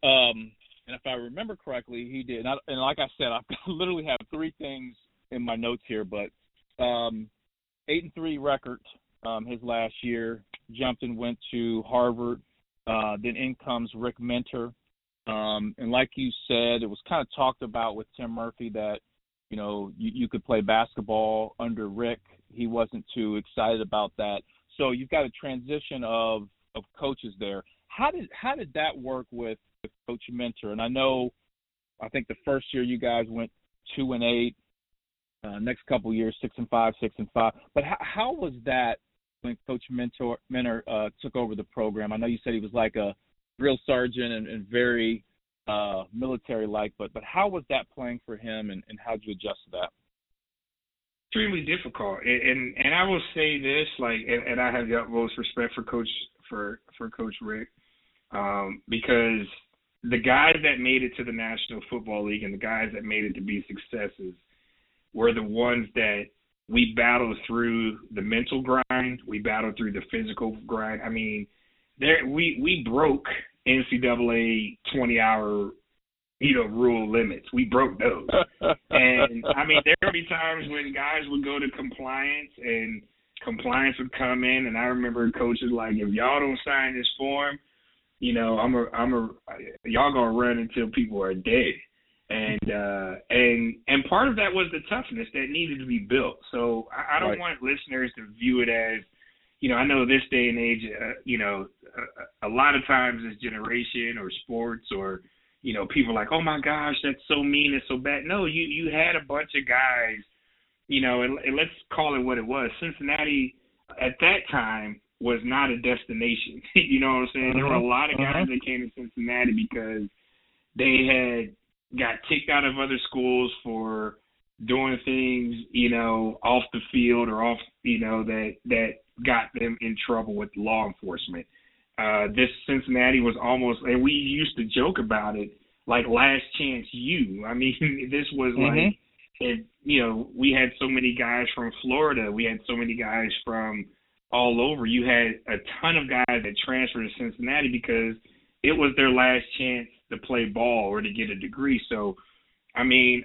um, and if I remember correctly, he did. And, I, and like I said, I literally have three things in my notes here, but um, eight and three record um, his last year. Jumped and went to Harvard. Uh, then in comes Rick Minter. Um, and like you said, it was kind of talked about with Tim Murphy that you know you, you could play basketball under Rick. He wasn't too excited about that. So you've got a transition of of coaches there. How did how did that work with, with Coach Minter? And I know, I think the first year you guys went two and eight. Uh, next couple years, six and five, six and five. But how, how was that when Coach Minter Minter uh, took over the program? I know you said he was like a drill sergeant and, and very uh, military like, but but how was that playing for him, and, and how did you adjust to that?
extremely difficult. And, and and I will say this, like, and, and I have the utmost respect for Coach for for Coach Rick um, because the guys that made it to the National Football League and the guys that made it to be successes were the ones that we battled through the mental grind, we battled through the physical grind. I mean, there we we broke NCAA 20 hour you know rule limits. We broke those, and I mean there would be times when guys would go to compliance and compliance would come in, and I remember coaches like, if y'all don't sign this form, you know, I'm a I'm a y'all gonna run until people are dead. And uh and and part of that was the toughness that needed to be built. So I, I don't right. want listeners to view it as, you know, I know this day and age, uh, you know, a, a lot of times this generation or sports or you know people like, oh my gosh, that's so mean and so bad. No, you you had a bunch of guys, you know, and, and let's call it what it was. Cincinnati at that time was not a destination. you know what I'm saying? Uh-huh. There were a mm-hmm. lot of guys uh-huh. that came to Cincinnati because they had got kicked out of other schools for doing things, you know, off the field or off, you know, that that got them in trouble with law enforcement. Uh this Cincinnati was almost and we used to joke about it like last chance you. I mean, this was mm-hmm. like and you know, we had so many guys from Florida, we had so many guys from all over. You had a ton of guys that transferred to Cincinnati because it was their last chance to play ball or to get a degree. So, I mean,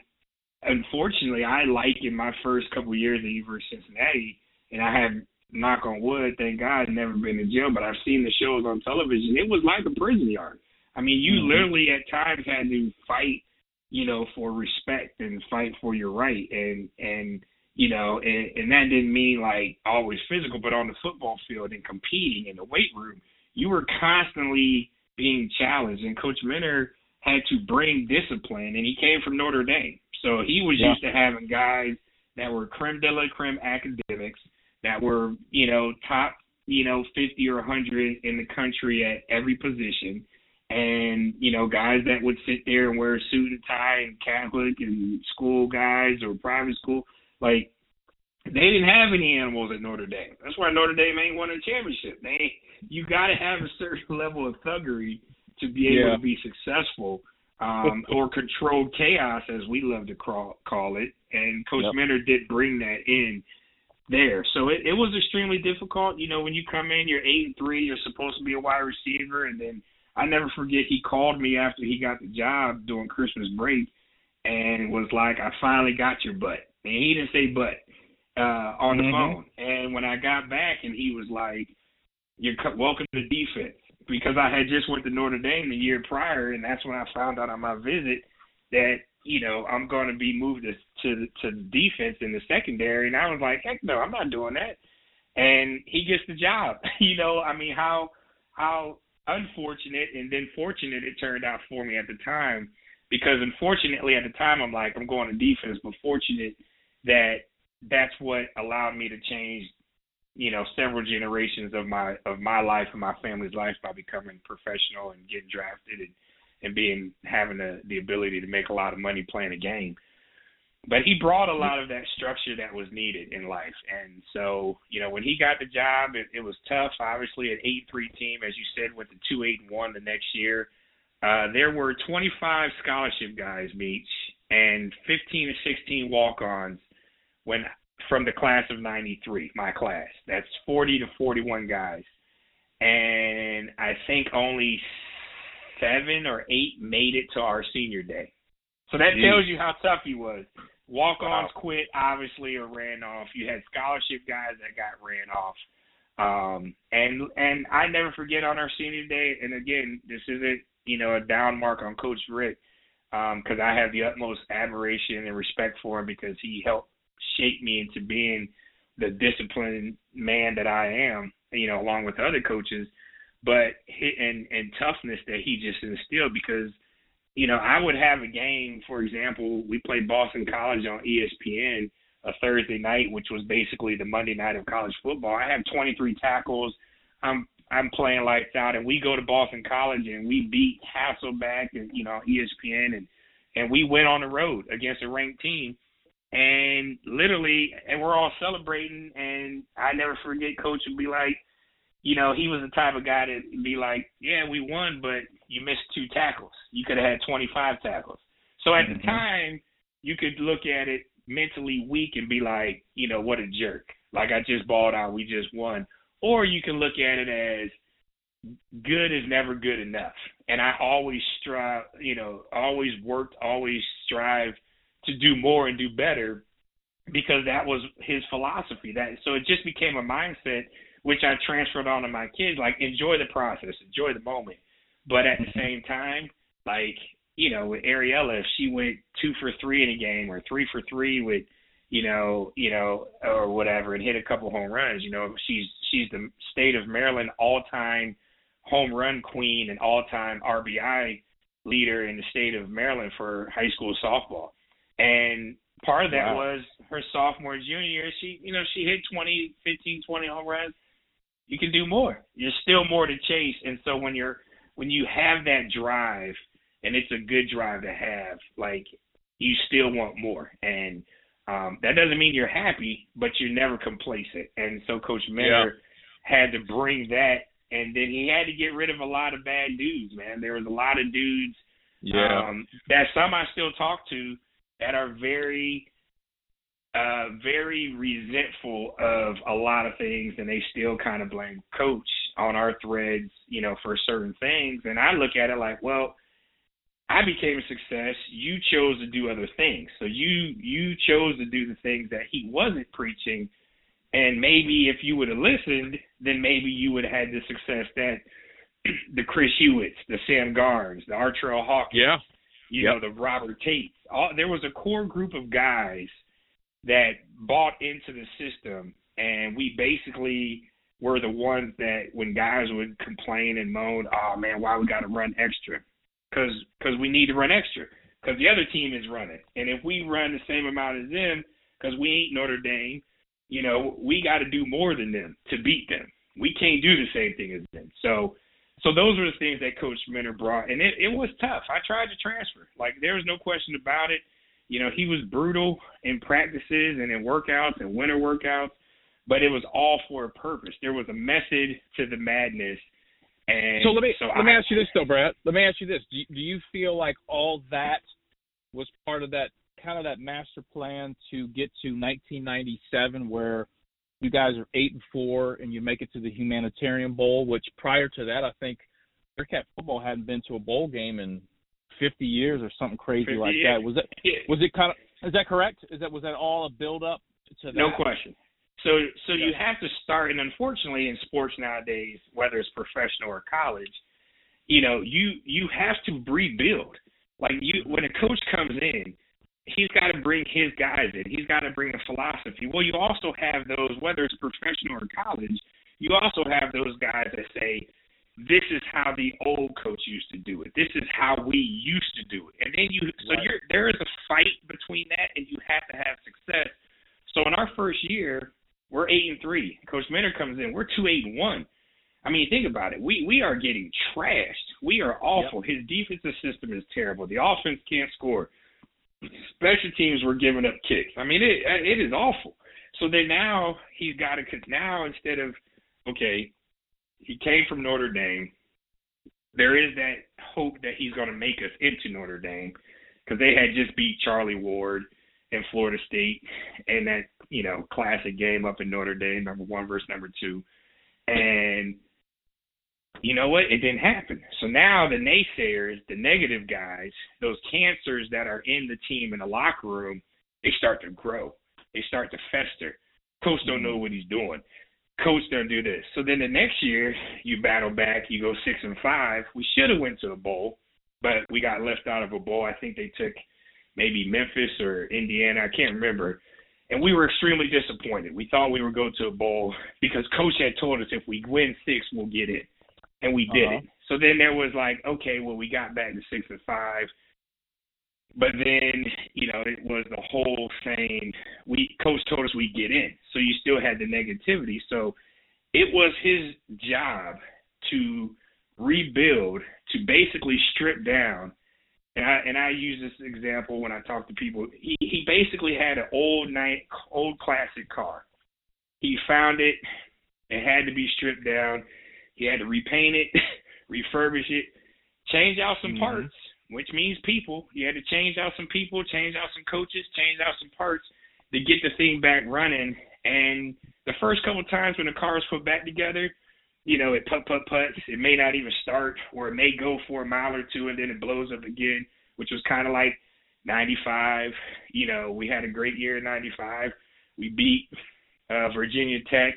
unfortunately, I like in my first couple of years at University of Cincinnati, and I have knock on wood, thank God, never been in jail, but I've seen the shows on television. It was like a prison yard. I mean, you mm-hmm. literally at times had to fight, you know, for respect and fight for your right, and and you know, and, and that didn't mean like always physical, but on the football field and competing in the weight room, you were constantly being challenged. And Coach Minter had to bring discipline, and he came from Notre Dame, so he was yeah. used to having guys that were creme de la creme academics, that were you know top you know 50 or 100 in the country at every position and you know guys that would sit there and wear a suit and tie and catholic and school guys or private school like they didn't have any animals at Notre Dame. That's why Notre Dame ain't won a championship. They you got to have a certain level of thuggery to be able yeah. to be successful, um, or controlled chaos, as we love to call, call it. And Coach yep. Did bring that in there. So it, it was extremely difficult. You know, when you come in, you're eight and three, you're supposed to be a wide receiver, and then I never forget he called me after he got the job during Christmas break, and was like, "I finally got your butt." And he didn't say but uh, on the mm-hmm. phone. And when I got back, and he was like, "You're welcome to defense," because I had just went to Notre Dame the year prior, and that's when I found out on my visit that you know I'm going to be moved to to, to the defense in the secondary, and I was like, "Heck no, I'm not doing that." And he gets the job. you know, I mean, how how unfortunate and then fortunate it turned out for me at the time because unfortunately at the time I'm like I'm going to defense, but fortunate that that's what allowed me to change you know several generations of my of my life and my family's life by becoming professional and getting drafted and and being having the the ability to make a lot of money playing a game. But he brought a lot of that structure that was needed in life. And so you know when he got the job it, it was tough. Obviously an eight three team as you said went to two eight and one the next year. Uh there were 25 scholarship guys Meach and 15 or 16 walk-ons when from the class of 93, my class. That's 40 to 41 guys. And I think only seven or eight made it to our senior day. So that Jeez. tells you how tough he was. Walk ons wow. quit, obviously, or ran off. You had scholarship guys that got ran off. Um, and and I never forget on our senior day. And again, this isn't you know a down mark on Coach Rick because um, I have the utmost admiration and respect for him because he helped shaped me into being the disciplined man that I am, you know, along with other coaches, but and and toughness that he just instilled because you know, I would have a game, for example, we played Boston College on ESPN a Thursday night, which was basically the Monday night of college football. I have 23 tackles. I'm I'm playing lights out, and we go to Boston College and we beat Hasselbeck and you know ESPN and and we went on the road against a ranked team and literally, and we're all celebrating. And I never forget, Coach would be like, you know, he was the type of guy to be like, yeah, we won, but you missed two tackles. You could have had 25 tackles. So at mm-hmm. the time, you could look at it mentally weak and be like, you know, what a jerk. Like I just balled out, we just won. Or you can look at it as good is never good enough. And I always strive, you know, always worked, always strive to do more and do better because that was his philosophy. That so it just became a mindset which I transferred on to my kids. Like enjoy the process, enjoy the moment, but at the mm-hmm. same time, like you know, with Ariella, if she went two for three in a game or three for three with, you know, you know, or whatever, and hit a couple home runs, you know, she's she's the state of Maryland all time home run queen and all time RBI leader in the state of Maryland for high school softball. And part of that wow. was her sophomore junior year. She you know she hit 20 15 20 home runs. You can do more. There's still more to chase. And so when you're when you have that drive and it's a good drive to have like you still want more. And um that doesn't mean you're happy but you're never complacent. And so coach Minter yeah. had to bring that and then he had to get rid of a lot of bad dudes man. There was a lot of dudes
yeah.
um that some I still talk to that are very uh very resentful of a lot of things and they still kind of blame coach on our threads, you know, for certain things. And I look at it like, well, I became a success. You chose to do other things. So you you chose to do the things that he wasn't preaching. And maybe if you would have listened, then maybe you would have had the success that the Chris Hewitts, the Sam Garnes, the Artrell Hawkins,
yeah
you yep. know, the Robert Tate. All, there was a core group of guys that bought into the system, and we basically were the ones that when guys would complain and moan, "Oh man, why we got to run extra?" Because because we need to run extra because the other team is running, and if we run the same amount as them, because we ain't Notre Dame, you know, we got to do more than them to beat them. We can't do the same thing as them. So so those were the things that Coach Minter brought, and it, it was tough. I tried to transfer, like there was no question about it. You know, he was brutal in practices and in workouts and winter workouts, but it was all for a purpose. There was a method to the madness. And
so let me
so
let I, me ask you this though, Brad. Let me ask you this: do you, do you feel like all that was part of that kind of that master plan to get to 1997, where you guys are eight and four, and you make it to the Humanitarian Bowl. Which prior to that, I think Bearcat football hadn't been to a bowl game in 50 years or something crazy like
years.
that. Was it? Was it kind of? Is that correct? Is that was that all a build up to that?
No question. So so you have to start, and unfortunately, in sports nowadays, whether it's professional or college, you know, you you have to rebuild. Like you, when a coach comes in, he's got to bring his guys in. He's got to bring a philosophy. Well, you also have those, whether it's professional or college, you also have those guys that say, this is how the old coach used to do it. This is how we used to do it. And then you, so right. you're, there is a fight between that, and you have to have success. So in our first year, we're eight and three. Coach Minter comes in, we're two eight and one. I mean, think about it. We we are getting trashed. We are awful. Yep. His defensive system is terrible. The offense can't score special teams were giving up kicks. I mean, it it is awful. So then now he's got to now instead of okay, he came from Notre Dame. There is that hope that he's going to make us into Notre Dame because they had just beat Charlie Ward in Florida State and that you know classic game up in Notre Dame, number one versus number two, and you know what? It didn't happen. So now the naysayers, the negative guys, those cancers that are in the team in the locker room, they start to grow. They start to fester. Coach don't know mm-hmm. what he's doing. Coach don't do this. So then the next year you battle back, you go six and five. We should have went to a bowl, but we got left out of a bowl. I think they took maybe Memphis or Indiana. I can't remember. And we were extremely disappointed. We thought we would go to a bowl because coach had told us if we win six, we'll get in and we did uh-huh. it. So then there was like, okay, well, we got back to six and five, but then you know it was the whole thing. We coach told us we get in, so you still had the negativity. So it was his job to rebuild, to basically strip down. And I and I use this example when I talk to people. He he basically had an old night old classic car. He found it It had to be stripped down. He had to repaint it, refurbish it, change out some mm-hmm. parts, which means people. You had to change out some people, change out some coaches, change out some parts to get the thing back running. And the first couple times when the car was put back together, you know, it put put puts. It may not even start, or it may go for a mile or two and then it blows up again, which was kind of like 95. You know, we had a great year in 95. We beat uh, Virginia Tech.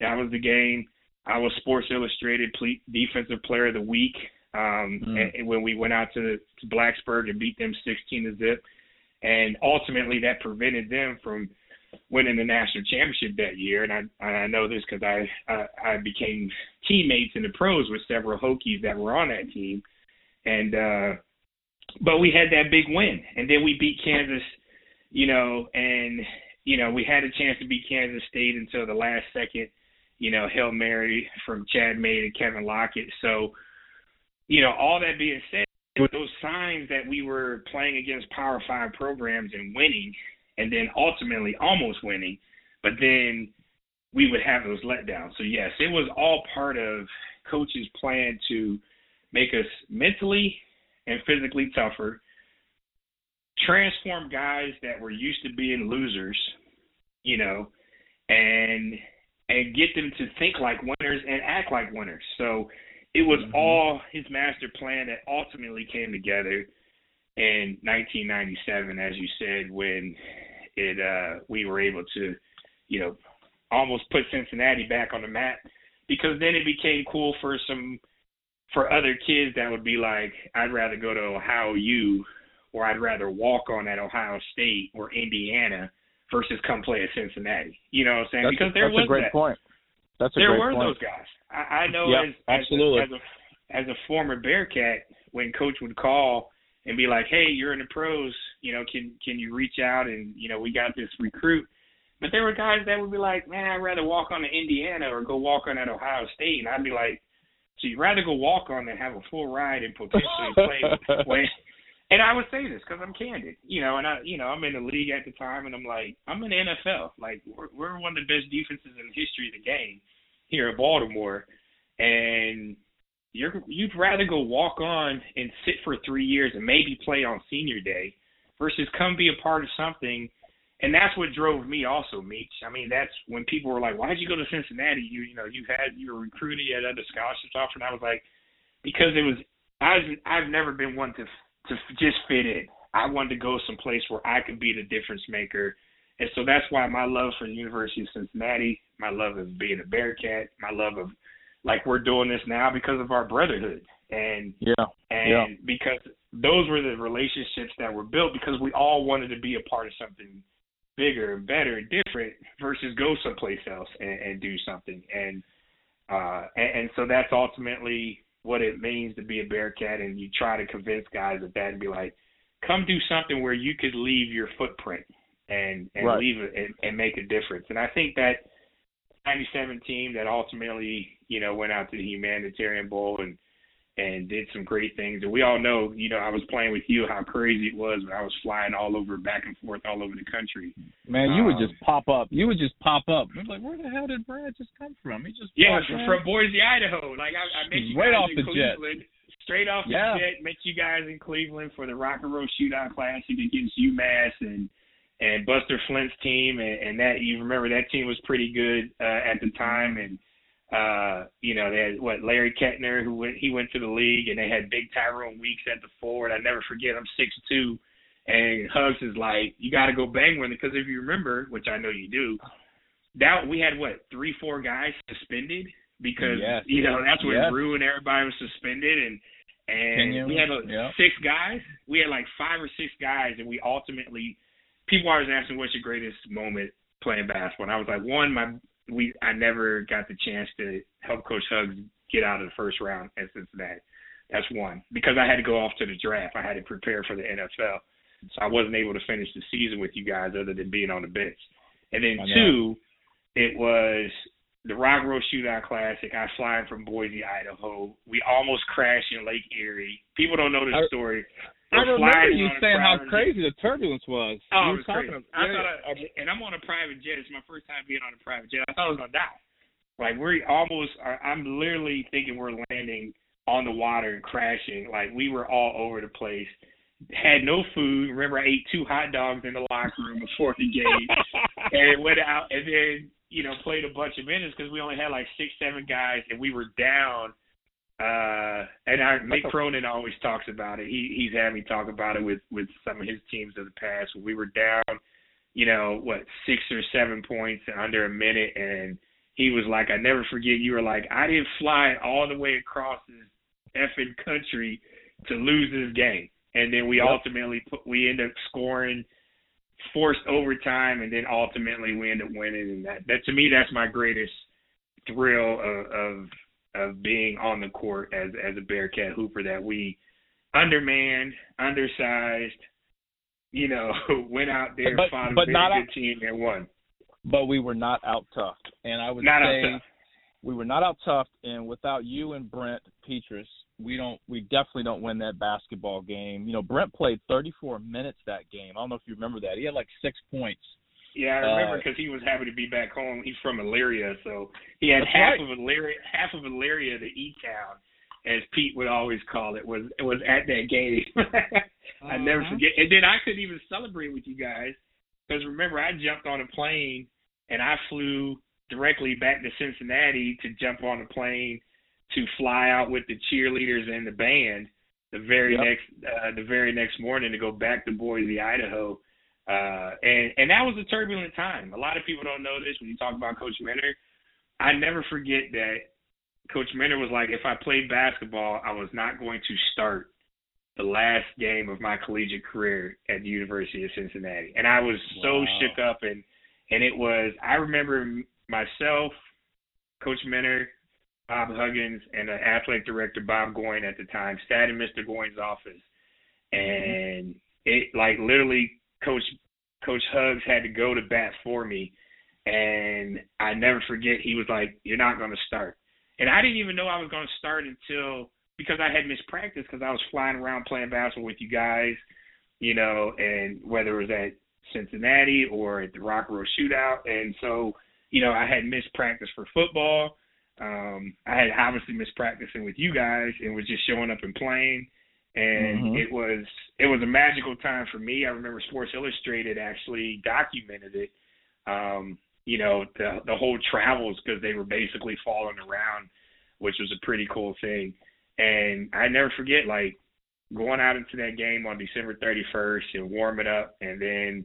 That was the game. I was Sports Illustrated Defensive Player of the Week um, mm. and, when we went out to, to Blacksburg and beat them 16 to zip. And ultimately, that prevented them from winning the national championship that year. And I I know this because I, I I became teammates in the pros with several Hokies that were on that team, and uh, but we had that big win, and then we beat Kansas, you know, and you know we had a chance to beat Kansas State until the last second, you know, hail mary from Chad May and Kevin Lockett. So, you know, all that being said, with those signs that we were playing against Power Five programs and winning, and then ultimately almost winning, but then we would have those letdowns. So yes, it was all part of coach's plan to make us mentally and physically tougher, transform guys that were used to being losers, you know, and and get them to think like winners and act like winners. So it was mm-hmm. all his master plan that ultimately came together in 1997, as you said, when it uh, we were able to, you know, almost put Cincinnati back on the map because then it became cool for some for other kids that would be like, I'd rather go to Ohio U or I'd rather walk on at Ohio State or Indiana versus come play at Cincinnati. You know what I'm saying?
That's
because there
that's
was
a great
that.
point. That's a
there
great
were
point.
those guys. I, I know
yeah,
as,
absolutely.
As, a, as a as a former Bearcat, when coach would call and be like, "Hey, you're in the pros. You know, can can you reach out and you know we got this recruit." But there were guys that would be like, "Man, I'd rather walk on to Indiana or go walk on at Ohio State," and I'd be like, so you'd rather go walk on than have a full ride and potentially play. play. And I would say this because I'm candid, you know, and I, you know, I'm in the league at the time, and I'm like, I'm in the NFL. Like, we're, we're one of the best defenses in the history of the game here in Baltimore, and you're you'd rather go walk on and sit for three years and maybe play on senior day versus come be a part of something and that's what drove me also, Meech. I mean, that's when people were like, "Why'd you go to Cincinnati? You you know you had you were recruited, you had other scholarships offered." And I was like, because it was I was I've never been one to to just fit in. I wanted to go someplace where I could be the difference maker, and so that's why my love for the University of Cincinnati, my love of being a Bearcat, my love of like we're doing this now because of our brotherhood and
yeah
and
yeah.
because those were the relationships that were built because we all wanted to be a part of something bigger and better and different versus go someplace else and, and do something. And uh and, and so that's ultimately what it means to be a Bearcat and you try to convince guys of that and be like, come do something where you could leave your footprint and and
right.
leave it and, and make a difference. And I think that 97 team that ultimately, you know, went out to the humanitarian bowl and and did some great things. And we all know, you know, I was playing with you how crazy it was when I was flying all over, back and forth, all over the country.
Man, you
um,
would just pop up. You would just pop up. I'm like, where the hell did Brad just come from? He just
yeah, from, from Boise, Idaho. Like I, I met you
right
guys
off
in
the
Cleveland,
jet.
straight off
yeah.
the jet. Met you guys in Cleveland for the Rock and Roll Shootout Classic against UMass and and Bruiser Flint's team, and, and that you remember that team was pretty good uh, at the time, and uh, you know, they had what Lari Ketner who went he went to the league and they had big Tyrone Weeks at the forward. I never forget I'm six two and Hugs is like, You gotta go bang with it because if you remember, which I know you do, that we had what, three, four guys suspended because
yes.
you know, that's when
yes.
ruined everybody was suspended and and we had like,
yeah.
six guys. We had like five or six guys and we ultimately people always asking what's your greatest moment playing basketball. And I was like, one, my we I never got the chance to help Coach Hugs get out of the first round at Cincinnati. That's one because I had to go off to the draft. I had to prepare for the NFL, so I wasn't able to finish the season with you guys other than being on the bench. And then two, it was the Rock Road Shootout Classic. I fly in from Boise, Idaho. We almost crashed in Lake Erie. People don't know the story.
I remember you saying how
jet.
crazy the turbulence was.
Oh,
you
it was crazy.
About,
I
yeah,
thought, I, and I'm on a private jet. It's my first time being on a private jet. I thought I was gonna die. Like we're almost. I'm literally thinking we're landing on the water and crashing. Like we were all over the place. Had no food. Remember, I ate two hot dogs in the locker room before the game, and went out and then you know played a bunch of minutes because we only had like six, seven guys, and we were down. Uh, and I, Mick Cronin always talks about it. He he's had me talk about it with with some of his teams of the past. We were down, you know, what six or seven points under a minute, and he was like, I never forget. You were like, I didn't fly all the way across this effing country to lose this game, and then we yep. ultimately put we end up scoring forced overtime, and then ultimately we end up winning. And that that to me, that's my greatest thrill of, of of being on the court as as a Bearcat hooper that we undermanned, undersized, you know, went out there,
but,
fought a
but
very
not
good out, team and won.
But we were not out tough, and I would
not
say we were not out tough. And without you and Brent Petrus, we don't, we definitely don't win that basketball game. You know, Brent played 34 minutes that game. I don't know if you remember that. He had like six points
yeah, I remember because uh, he was happy to be back home. He's from Elyria, so he had half right. of Elyria, half of Elyria, the E town, as Pete would always call it, was was at that game. I never
uh-huh.
forget. And then I couldn't even celebrate with you guys because remember I jumped on a plane and I flew directly back to Cincinnati to jump on a plane to fly out with the cheerleaders and the band the very
yep.
next uh, the very next morning to go back to Boise, Idaho uh, and and that was a turbulent time. A lot of people don't know this when you talk about Coach Minter. I never forget that Coach Minter was like, if I played basketball, I was not going to start the last game of my collegiate career at the University of Cincinnati. And I was so
wow.
shook up and and it was I remember myself, Coach Minter, Bob Huggins, and the athletic director Bob Goin at the time sat in Mr. Goin's office and it like literally Coach Coach Hugs had to go to bat for me, and I never forget. He was like, "You're not going to start," and I didn't even know I was going to start until because I had missed practice because I was flying around playing basketball with you guys, you know, and whether it was at Cincinnati or at the Rock Row Shootout, and so you know I had missed practice for football. Um, I had obviously missed practicing with you guys and was just showing up and playing and
mm-hmm.
it was it was a magical time for me. I remember Sports Illustrated actually documented it. Um, you know, the the whole travels because they were basically following around, which was a pretty cool thing. And I never forget like going out into that game on December 31st and warming up, and then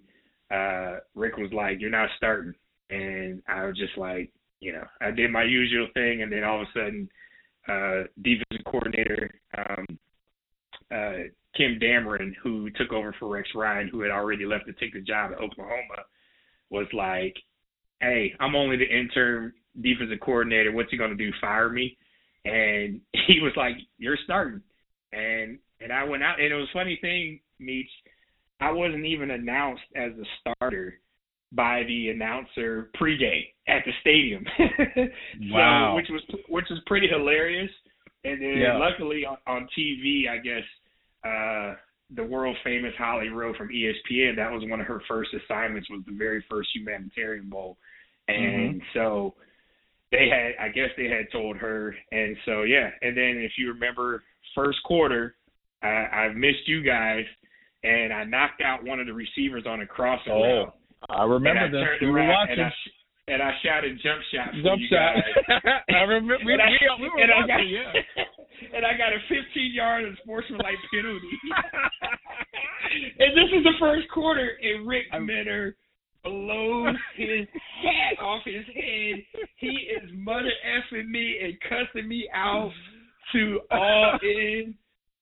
uh Rick was like, "You're not starting," and I was just like, you know, I did my usual thing, and then all of a sudden, uh defensive coordinator um uh, Kim Dameron, who took over for Rex Ryan, who had already left to take the job at Oklahoma, was like, "Hey, I'm only the interim defensive coordinator. What's he gonna do? Fire me?" And he was like, "You're starting." And and I went out, and it was a funny thing, Meech. I wasn't even announced as a starter by the announcer pregame at the stadium.
wow.
So, which was which was pretty hilarious. And then
yeah.
luckily on, on TV, I guess uh, the world famous Holly Rowe from ESPN, that was one of her first assignments. Was the very first humanitarian bowl, and
mm-hmm.
so they had, I guess they had told her, and so yeah. And then if you remember, first quarter, I, I've missed you guys, and I knocked out one of the receivers on a crosser
oh,
route.
I remember this.
We
were watching.
And I, and I shouted jump shot
jump shot. I remember. We,
and I,
we, we were
and
watching.
I got,
yeah.
And I got a 15 yard unsportsmanlike penalty. and this is the first quarter, and Rick Minter blows his hat off his head. He is mother effing me and cussing me out to all in.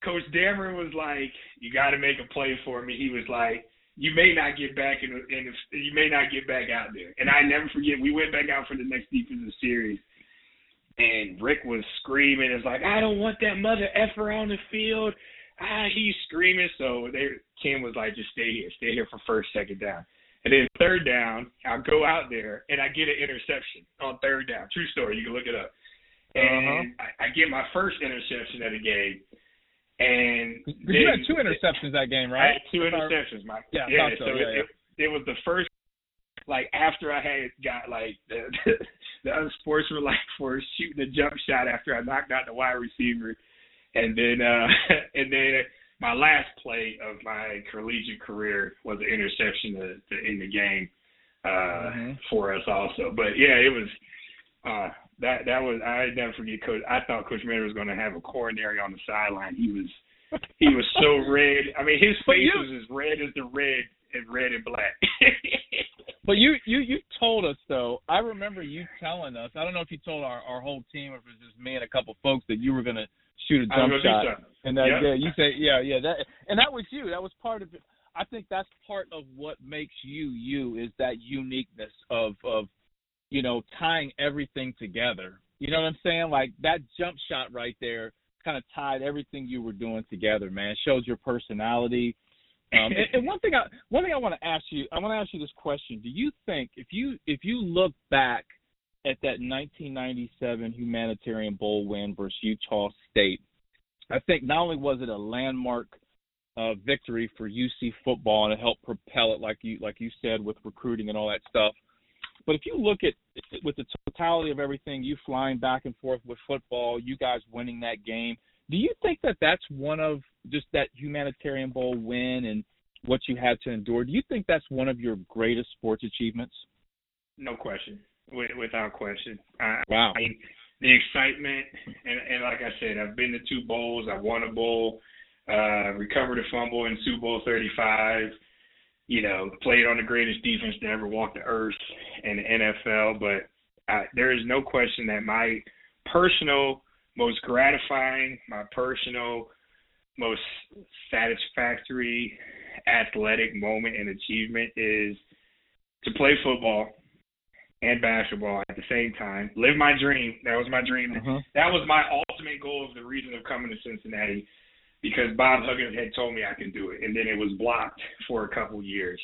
Coach Dameron was like, "You got to make a play for me." He was like, you may not get back in, in you may not get back out there. And I never forget, we went back out for the next defensive series, and Rick was screaming. It's like I don't want that mother effer on the field. Ah, he's screaming. So they, Kim was like, just stay here, stay here for first, second down. And then third down, I'll go out there and I get an interception on third down. True story. You can look it up. And
uh-huh.
I, I get my first interception of the game. And
you had two interceptions that game, right?
I had two interceptions, Mike.
Yeah,
yeah.
so,
so
yeah,
it,
yeah.
It, it was the first, like after I had got like the the unsportsmanlike for shooting a jump shot after I knocked out the wide receiver, and then uh, and then my last play of my collegiate career was an interception to, to end the game uh, mm-hmm. for us also. But yeah, it was uh, that that was I never forget Coach. I thought Coach Minter was going to have a coronary on the sideline. He was he was so red. I mean, his face you, was as red as the red and red and black.
but you you you told us though. I remember you telling us. I don't know if you told our our whole team or if it was just me and a couple folks that you were going to shoot a jump shot. And that yep. yeah, you say yeah yeah that and that was you. That was part of it. I think that's part of what makes you you is that uniqueness of of you know tying everything together. You know what I'm saying? Like that jump shot right there kind of tied everything you were doing together, man. It shows your personality. Um, and, and one thing I one thing I want to ask you, I want to ask you this question: Do you think if you if you look back at that 1997 Humanitarian Bowl win versus Utah State, I think not only was it a landmark uh, victory for UC football and it helped propel it, like you like you said, with recruiting and all that stuff. But if you look at with the totality of everything, you flying back and forth with football, you guys winning that game, do you think that that's one of just that humanitarian bowl win and what you had to endure? Do you think that's one of your greatest sports achievements?
No question, without question. I,
wow.
I mean, the excitement, and, and like I said, I've been to two bowls. I won a bowl, uh, recovered a fumble in Super Bowl 35 you know, played on the greatest defense to ever walk the earth in the NFL. But I, there is no question that my personal, most gratifying, my personal, most satisfactory athletic moment and achievement is to play football and basketball at the same time. Live my dream. That was my dream. Uh-huh. That was my ultimate goal of the reason of coming to Cincinnati because Bob Huggins had told me I can do it, and then it was blocked for a couple years.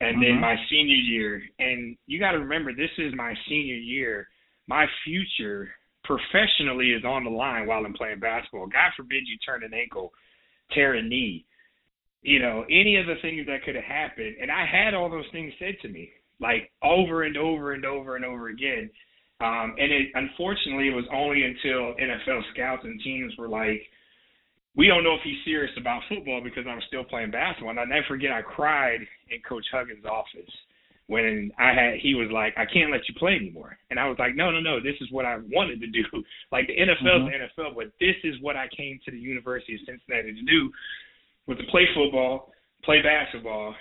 And then mm-hmm. my senior year, and you got to remember, this is my senior year. My future professionally is on the line while I'm playing basketball. God forbid you turn an ankle, tear a knee, you know, any of the things that could have happened. And I had all those things said to me, like over and over and over and over again. Um, and it unfortunately it was only until NFL scouts and teams were like, we don't know if he's serious about football because I'm still playing basketball. And I never forget I cried in Coach Huggins' office when I had he was like, I can't let you play anymore. And I was like, No, no, no, this is what I wanted to do. Like the NFL mm-hmm. the NFL, but this is what I came to the University of Cincinnati to do was to play football, play basketball,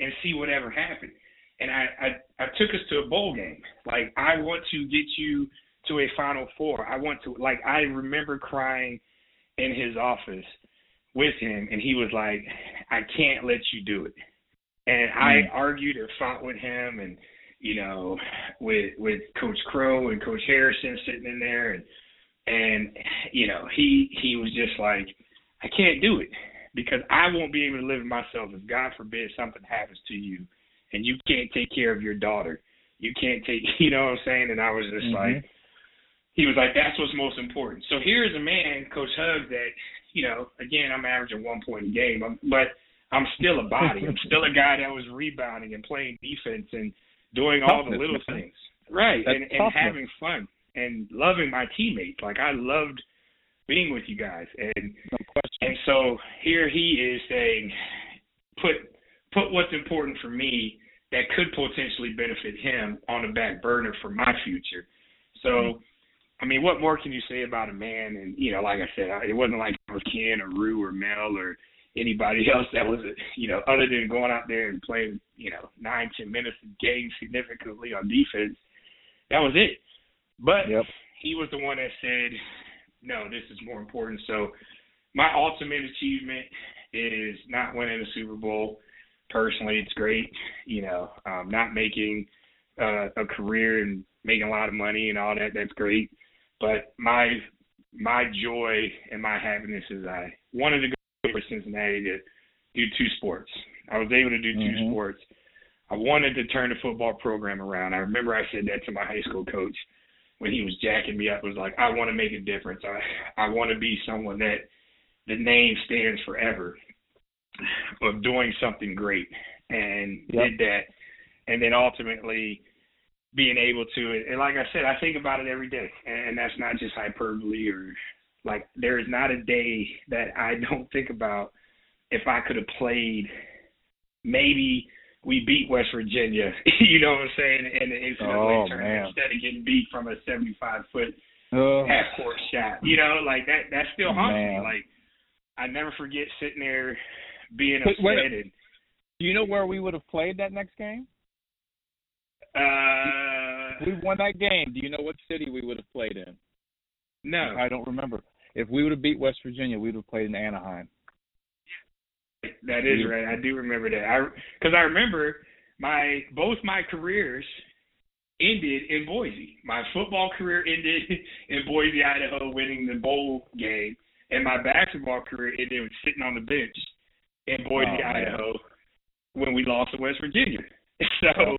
and see whatever happened. And I, I I took us to a bowl game. Like I want to get you to a final four. I want to like I remember crying in his office with him, and he was like, "I can't let you do it." And mm. I argued and fought with him, and you know, with with Coach Crow and Coach Harrison sitting in there, and and you know, he he was just like, "I can't do it." Because I won't be able to live with myself if God forbid something happens to you and you can't take care of your daughter. You can't take you know what I'm saying? And I was just mm-hmm. like he was like, that's what's most important. So here's a man, Coach Hug, that, you know, again, I'm averaging one point a game, but I'm still a body. I'm still a guy that was rebounding and playing defense and doing all the little things. Right. and, and having fun and loving my teammates. Like I loved being with you guys. And
no
and so here he is saying, put put what's important for me that could potentially benefit him on the back burner for my future. So mm-hmm I mean, what more can you say about a man? And you know, like I said, it wasn't like Ken or Rue or Mel or anybody else that was, you know, other than going out there and playing, you know, nine ten minutes a game significantly on defense. That was it. But yep. he was the one that said, no, this is more important. So my ultimate achievement is not winning a Super Bowl. Personally, it's great. You know, um, not making uh, a career and making a lot of money and all that. That's great. But my my joy and my happiness is I wanted to go Cincinnati to do two sports. I was able to do 2 mm-hmm. sports. I wanted to turn the football program around. I remember I said that to my high school coach when he was jacking me up. It was like, I want to make a difference. I I want to be someone that the name stands forever of doing something great, and yep. did that. And then ultimately, being able to, and like I said, I think about it every day, and that's not just hyperbole or like there is not a day that I don't think about if I could have played. Maybe we beat West Virginia, you know what I'm saying, in the NCAA
oh,
tournament instead of getting beat from a 75 foot
Oh,
half court shot. You know, like that. That still haunts me. Like I never forget sitting there being
But
upset
wait-
and
do you know where we would have played that next game?
uh
we won that game. Do you know what city we would have played in?
no.
I don't remember. If we would have beat West Virginia, we would have played in Anaheim.
That is right. I do remember that. I because I remember my both my careers ended in Boise. My football career ended in Boise, Idaho, winning the bowl game, and my basketball career ended with sitting on the bench in Boise,
Oh.
Idaho, when we lost to West Virginia. So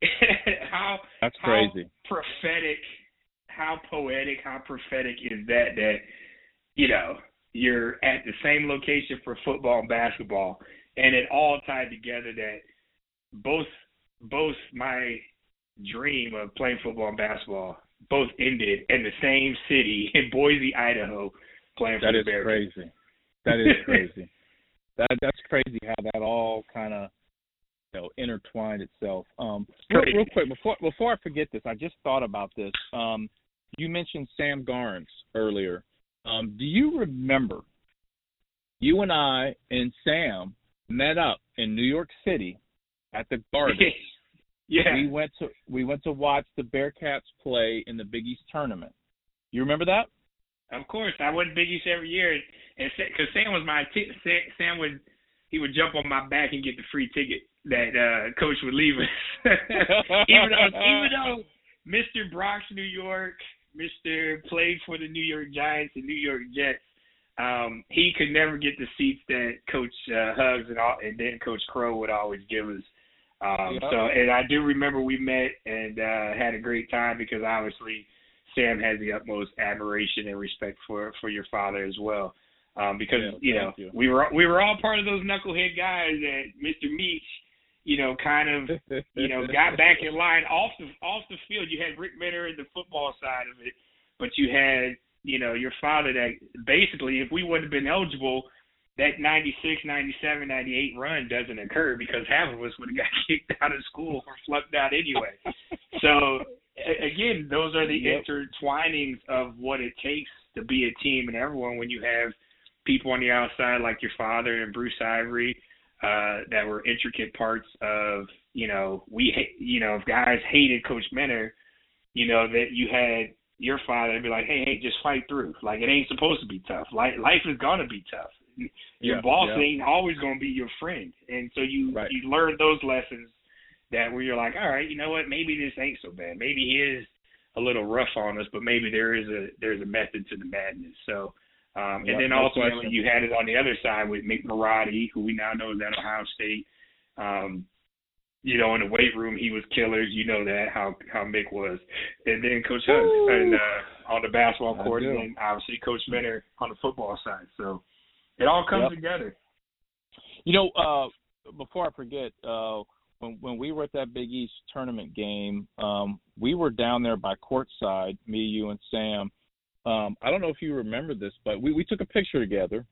how
That's
how
crazy.
prophetic, how poetic, how prophetic is that? That you know you're at the same location for football and basketball, and it all tied together. That both both my dream of playing football and basketball both ended in the same city in Boise, Idaho, playing for the
is
Bears.
crazy. That is crazy. that that's crazy how that all kind of you know intertwined itself. Um, real, real quick before before I forget this, I just thought about this. Um, you mentioned Sam Garnes earlier. Um, do you remember you and I and Sam met up in New York City at the Garden?
yeah.
We went to we went to watch the Bearcats play in the Big East tournament. You remember that?
Of course, I went Big East every year, and because Sam was my t- Sam, Sam would he would jump on my back and get the free ticket that uh coach would leave us. even though even though Mr. Bronx, New York, Mr. played for the New York Giants and New York Jets, um, he could never get the seats that Coach uh, Hugs and all, and then Coach Crow would always give us. Um,
Yep.
So, and I do remember we met and uh, had a great time because obviously Sam has the utmost admiration and respect for for your father as well. Um, because
Yeah,
you know
you.
we were we were all part of those knucklehead guys that Mr. Meach, you know, kind of you know, got back in line off the off the field. You had Rick Minter in the football side of it, but you had you know your father that basically, if we wouldn't have been eligible, that 96, 97, 98 run doesn't occur because half of us would have got kicked out of school or flunked out anyway. so a- again, those are the
Yep.
intertwinings of what it takes to be a team and everyone when you have people on the outside like your father and Bruce Ivory uh, that were intricate parts of, you know, we, ha- you know, if guys hated Coach Minter, you know, that you had your father be like, hey, hey, just fight through. Like, it ain't supposed to be tough. Life, life is going to be tough. Your
Yeah,
boss
yeah.
ain't always going to be your friend. And so you,
Right.
you learn those lessons that where you're like, all right, you know what, maybe this ain't so bad. Maybe he is a little rough on us, but maybe there is a there's a method to the madness. So um and then
question.
you had it on the other side with Mick Marotti, who we now know is at Ohio State. Um you know, in the weight room he was killers, you know that how how Mick was. And then Coach Hunt and uh on the basketball court and then obviously Coach Minter on the football side. So it all comes
Yep.
together.
You know, uh, before I forget, uh, when when we were at that Big East tournament game, um, we were down there by courtside, me, you, and Sam. Um, I don't know if you remember this, but we we took a picture together.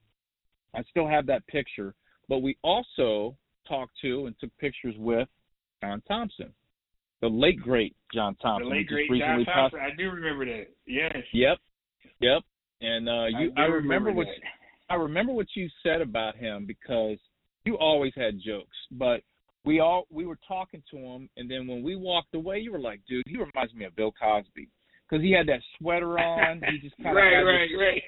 I still have that picture, but we also talked to and took pictures with John Thompson, the late great John Thompson.
the late great John
passed-
I do remember that. Yes.
Yep, yep. And uh, you,
do
I, remember what
that.
I remember what you said about him because you always had jokes, but we all we were talking to him, and then when we walked away, you were like, "Dude, he reminds me of Bill Cosby because he had that sweater on. He just kind of
right, right,
this,
right.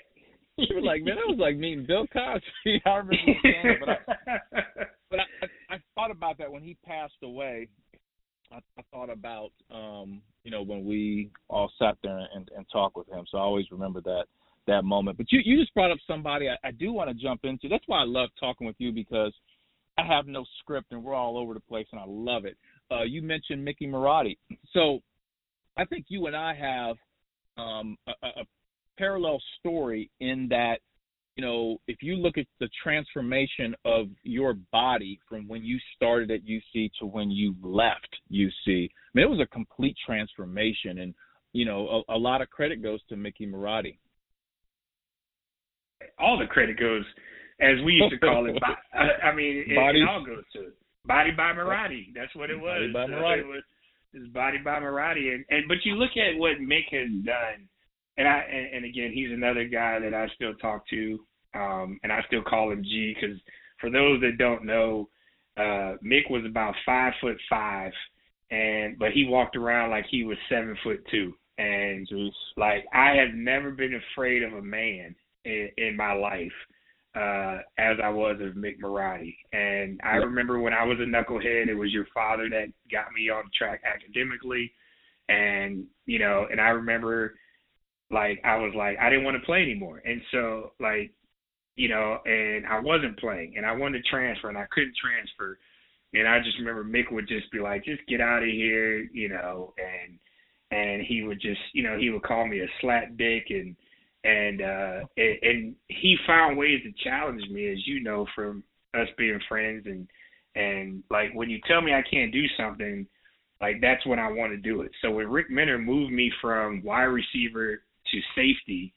You were like, "Man, that was like meeting Bill Cosby." I remember saying but I, but I, I, I thought about that when he passed away. I, I thought about um, you know when we all sat there and, and talked with him. So I always remember that that moment. But you you just brought up somebody I, I do want to jump into. That's why I love talking with you because I have no script and we're all over the place and I love it. Uh, you mentioned Mickey Marotti, so I think you and I have um, a, a parallel story in that you know, if you look at the transformation of your body from when you started at UC to when you left UC, I mean, it was a complete transformation. And, you know, a, a lot of credit goes to Mickey Marotti.
All the credit goes, as we used to call it. I mean, it, it all goes to Body by Marotti. That's what it was.
Body by Marotti.
It was, was Body by Marotti. And, and but you look at what Mick has done and I and, and again, he's another guy that I still talk to, um, and I still call him G because for those that don't know, uh, Mick was about five foot five, and but he walked around like he was seven foot two, and Jeez. like I have never been afraid of a man in, in my life uh, as I was of Mick Marotti. And I remember when I was a knucklehead, it was your father that got me on track academically. And, you know, and I remember like I was like I didn't want to play anymore, and so like you know, and I wasn't playing, and I wanted to transfer, and I couldn't transfer, and I just remember Mick would just be like, just get out of here, you know, and and he would just you know he would call me a slap dick and and uh and, and he found ways to challenge me as you know from us being friends and and like when you tell me I can't do something like that's when I want to do it. So when Rick Minter moved me from wide receiver to safety.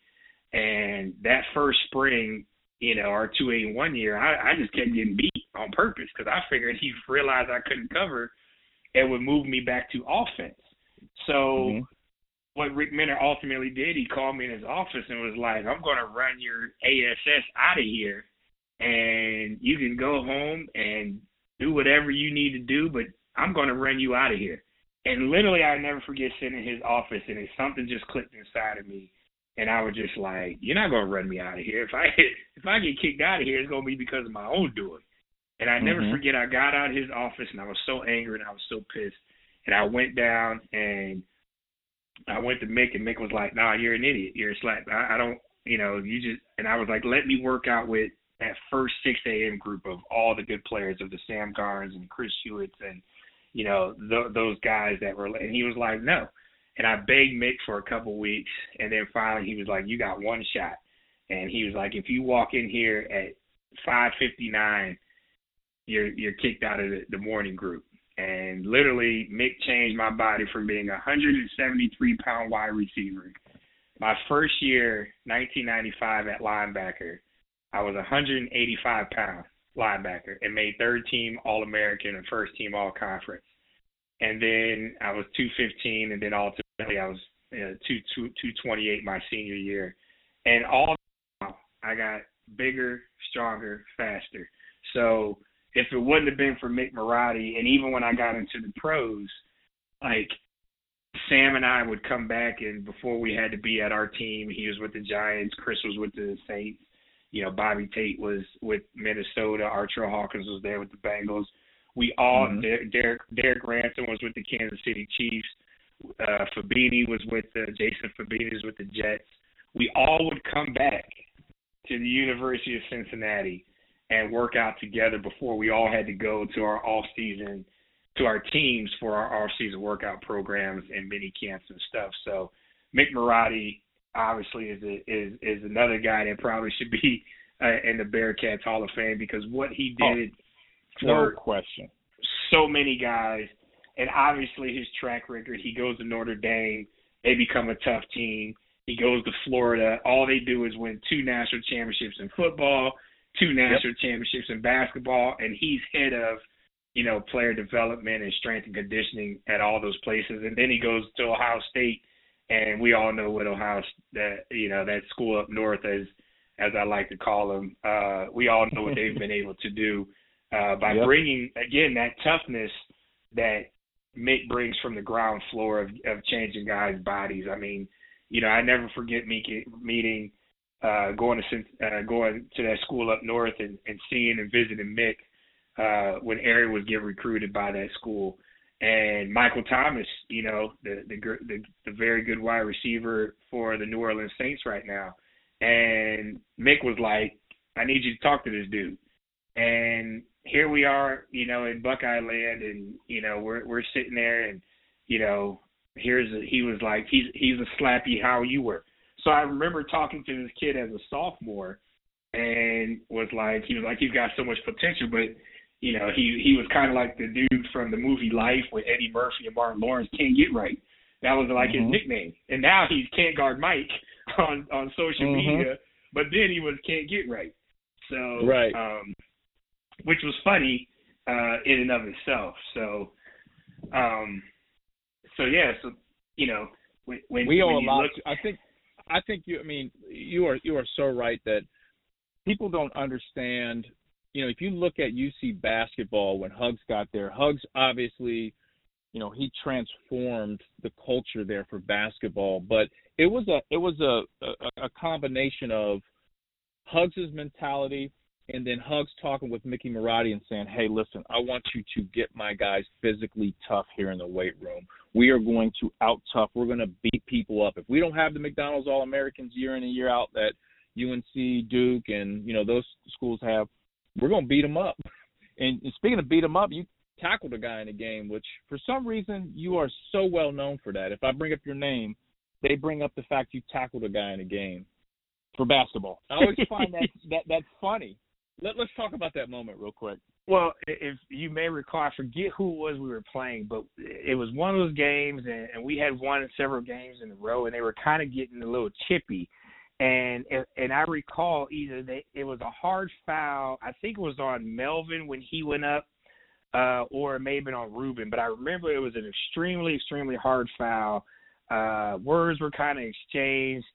And that first spring, you know, our 281 year, I, I just kept getting beat on purpose because I figured he realized I couldn't cover and would move me back to offense. So mm-hmm. What Rick Minter ultimately did, he called me in his office and was like, I'm going to run your ASS out of here and you can go home and do whatever you need to do, but I'm going to run you out of here. And literally, I never forget sitting in his office, and it, something just clicked inside of me, and I was just like, "You're not gonna run me out of here. If I if I get kicked out of here, it's gonna be because of my own doing." And I never mm-hmm. forget, I got out of his office, and I was so angry, and I was so pissed, and I went down and I went to Mick, and Mick was like, "Nah, you're an idiot. You're a slack. I, I don't, you know, you just." And I was like, "Let me work out with that first 6 a.m. group of all the good players of the Sam Garnes and Chris Hewitts and." you know, th- those guys that were, and he was like, no. And I begged Mick for a couple weeks, and then finally he was like, you got one shot. And he was like, if you walk in here at 5:59, you're you're kicked out of the, the morning group. And literally, Mick changed my body from being a 173 pound wide receiver. My first year, 1995 at linebacker, I was 185 pounds linebacker and made third team All American and first team All Conference. And then I was 215, and then ultimately I was uh, 2, 2, 228 my senior year. And all I got bigger, stronger, faster. So if it wouldn't have been for Mick Marotti, and even when I got into the pros, like Sam and I would come back, and before we had to be at our team, he was with the Giants, Chris was with the Saints, you know, Bobby Tate was with Minnesota. Artrell Hawkins was there with the Bengals. We all mm-hmm. Derek Derek Ransom was with the Kansas City Chiefs. Uh, Fabini was with the Jason Fabini was with the Jets. We all would come back to the University of Cincinnati and work out together before we all had to go to our off season to our teams for our off season workout programs and mini camps and stuff. So Mick Marotti obviously is a, is is another guy that probably should be uh, in the Bearcats Hall of Fame because what he oh, did
oh, for no question
so many guys, and obviously his track record. He goes to Notre Dame, they become a tough team. He goes to Florida. All they do is win two national championships in football, two national yep. championships in basketball, and he's head of you know player development and strength and conditioning at all those places. And then he goes to Ohio State and we all know what Ohio that you know that school up north as as I like to call them. Uh, we all know what they've been able to do uh, by yep. bringing again that toughness that Mick brings from the ground floor of of changing guys' bodies. I mean, you know, I never forget me meeting uh, going to uh, going to that school up north and, and seeing and visiting Mick uh, when Ari was getting recruited by that school and Michael Thomas, you know, the, the the the very good wide receiver for the New Orleans Saints right now. And Mick was like, "I need you to talk to this dude." And here we are, you know, in Buckeye Land, and you know, we're we're sitting there, and you know, here's a, he was like, he's he's a slappy how you were. So I remember talking to this kid as a sophomore,
and was like he was like he's got so much potential, but you know he he was kind of like the dude from the movie Life with Eddie Murphy and Martin Lawrence can't get right. That was like mm-hmm. his nickname, and now he's can't guard Mike on on social mm-hmm. media. But then he was can't get right. So
right,
um, which was funny uh, in and of itself. So, um, so yeah, so you know when, when
we
owe
when
a lot.
Look, I think I think you. I mean, you are you are so right that people don't understand. You know, if you look at UC basketball when Hugs got there, Hugs obviously, you know, he transformed the culture there for basketball. But it was a it was a a, a combination of Hugs's mentality and then Hugs talking with Mickey Marotti and saying, "Hey, listen, I want you to get my guys physically tough here in the weight room. We are going to out tough. We're going to beat people up. If we don't have the McDonald's All Americans year in and year out that UNC, Duke, and you know those schools have, we're going to beat them up. And, and speaking of beat them up, you tackled a guy in a game, which for some reason you are so well known for that. If I bring up your name, they bring up the fact you tackled a guy in a game for basketball. I always find that that that's funny let, us talk about that moment real quick.
Well, if you may recall, I forget who it was we were playing, but it was one of those games, and, and we had won several games in a row, and they were kind of getting a little chippy. And and I recall either they it was a hard foul. I think it was on Melvin when he went up, uh, or it may have been on Ruben. But I remember it was an extremely extremely hard foul. Uh, words were kind of exchanged,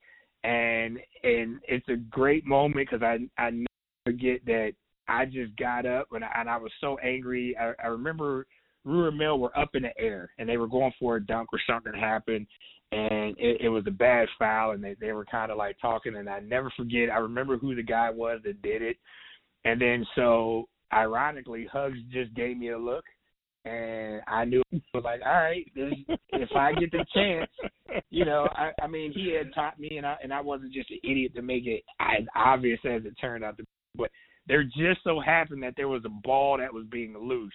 and and it's a great moment because I I forget that I just got up and I, and I was so angry. I, I remember Rue and Mel were up in the air and they were going for a dunk or something happened and it, it was a bad foul and they they were kind of like talking and I never forget. I remember who the guy was that did it, and then so ironically Hugs just gave me a look and I knew like, all right, this, if I get the chance, you know, I, I mean, he had taught me, and I and I wasn't just an idiot to make it as obvious as it turned out to but there just so happened that there was a ball that was being loose,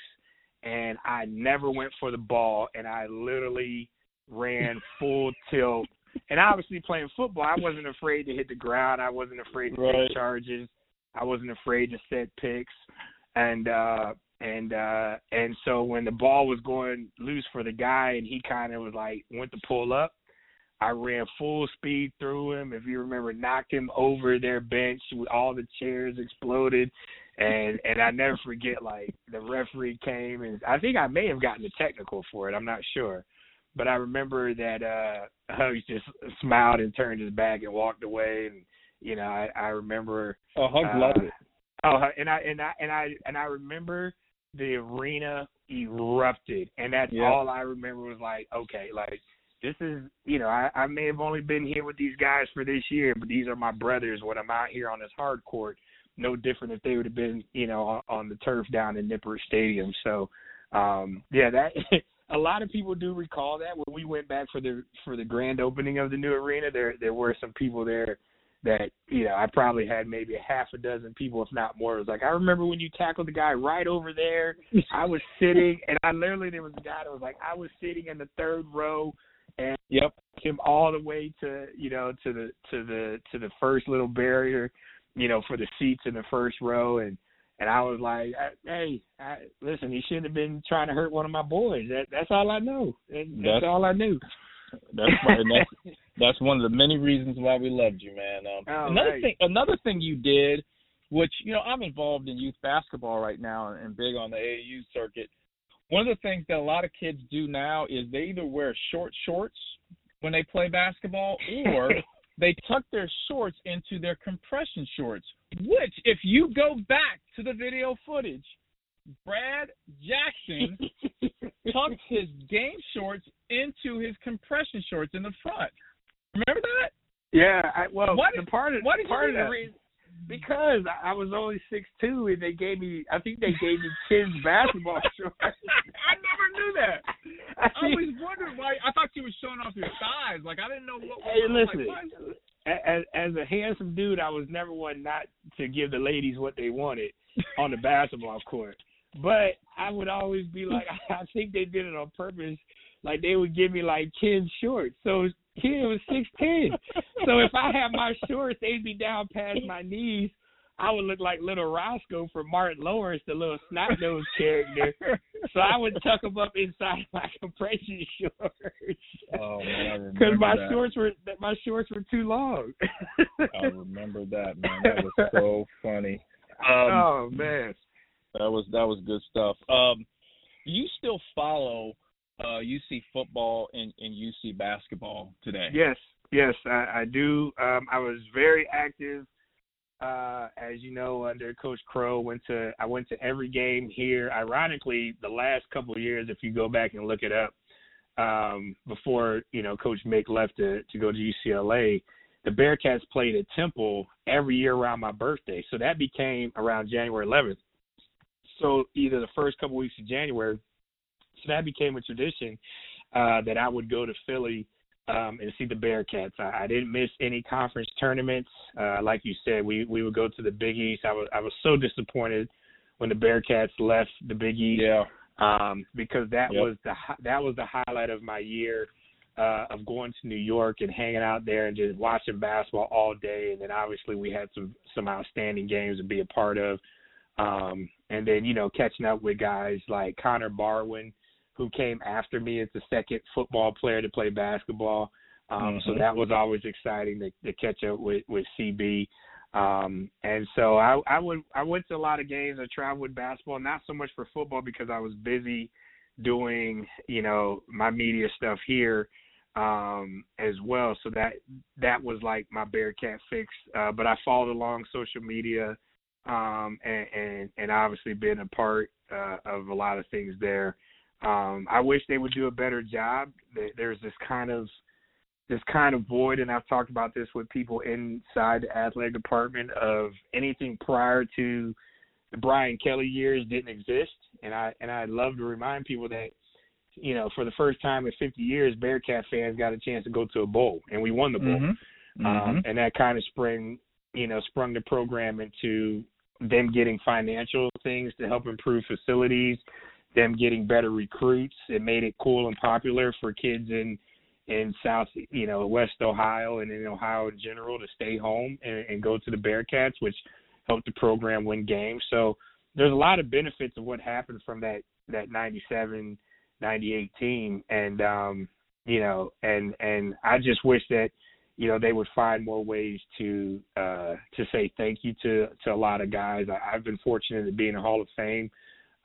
and I never went for the ball, and I literally ran full tilt. And obviously, playing football, I wasn't afraid to hit the ground. I wasn't afraid to right. take charges. I wasn't afraid to set picks, and uh and uh and so when the ball was going loose for the guy, and he kind of was like went to pull up, I ran full speed through him. If you remember, knocked him over their bench. All the chairs exploded, and and I never forget. Like the referee came, and I think I may have gotten a technical for it. I'm not sure, but I remember that uh Hugs just smiled and turned his back and walked away. And you know, I I remember.
Oh, Hugs uh, loved it.
Oh, and I and I and I and I remember the arena erupted, and that's yeah. all I remember was like, okay, like this is you know I, I may have only been here with these guys for this year, but these are my brothers when I'm out here on this hard court. No different if they would have been you know on, on the turf down in Nippert Stadium. So um yeah, that a lot of people do recall that when we went back for the for the grand opening of the new arena. There there were some people there that you know I probably had maybe a half a dozen people, if not more. It was like I remember when you tackled the guy right over there. I was sitting, and I literally there was a guy that was like I was sitting in the third row and
yep.
Him all the way to you know to the to the to the first little barrier you know for the seats in the first row. And and I was like hey I, listen he shouldn't have been trying to hurt one of my boys. That that's all I know. That's, that's all I knew.
that's, that's that's one of the many reasons why we loved you man. Um,
oh,
another
right.
thing another thing you did which you know I'm involved in youth basketball right now and big on the AAU circuit one of the things that a lot of kids do now is they either wear short shorts when they play basketball or they tuck their shorts into their compression shorts, which if you go back to the video footage, Brad Jackson tucked his game shorts into his compression shorts in the front. Remember that?
Yeah, I, well,
what
the part of
did
part of the reason because I was only six two, and they gave me. I think they gave me kids basketball shorts.
I never knew that. I, I always wondered why. I thought you were showing off your thighs. Like I didn't know what.
Hey, listen.
Like,
as, as a handsome dude, I was never one not to give the ladies what they wanted on the basketball court. But I would always be like, I think they did it on purpose. Like they would give me like ten shorts. So kid was six ten. so if I had my shorts, they'd be down past my knees. I would look like little Roscoe from Martin Lawrence, the little snot nose character. So I would tuck them up inside my compression shorts.
Oh man,
Because my
that.
shorts were my shorts were too long.
I remember that man. That was so funny. Um,
oh man.
That was that was good stuff. Um, you still follow uh, UC football and, and UC basketball today?
Yes, yes, I, I do. Um, I was very active, uh, as you know, under Coach Crow. Went to I went to every game here. Ironically, the last couple of years, if you go back and look it up, um, before you know Coach Mick left to to go to UCLA, the Bearcats played at Temple every year around my birthday. So that became around January 11th. So either the first couple weeks of January. So that became a tradition uh, that I would go to Philly um, and see the Bearcats. I, I didn't miss any conference tournaments. Uh, like you said, we we would go to the Big East. I was I was so disappointed when the Bearcats left the Big East
Yeah.
um, because that
Yep.
was the that was the highlight of my year uh, of going to New York and hanging out there and just watching basketball all day. And then obviously we had some some outstanding games to be a part of. Um, and then you know catching up with guys like Connor Barwin, who came after me as the second football player to play basketball. Um, So
Mhm.
that was always exciting to, to catch up with with CB. Um, and so I, I would I went to a lot of games. I traveled with basketball, not so much for football because I was busy doing you know my media stuff here um, as well. So that that was like my Bearcat fix. Uh, but I followed along social media um, and, and and obviously been a part uh, of a lot of things there. Um, I wish they would do a better job. There- There's this kind of this kind of void, and I've talked about this with people inside the athletic department of anything prior to the Brian Kelly years didn't exist, and I and I love to remind people that you know for the first time in 50 years, Bearcat fans got a chance to go to a bowl, and we won the bowl
Mhm.
um,
Mhm.
and that kind of sprung you know sprung the program into them getting financial things to help improve facilities them getting better recruits it made it cool and popular for kids in in south you know west ohio and in ohio in general to stay home and, and go to the bearcats which helped the program win games. So there's a lot of benefits of what happened from that that 97 98 team. And um you know and and i just wish that you know they would find more ways to uh to say thank you to to a lot of guys. I, i've been fortunate to be in the hall of fame.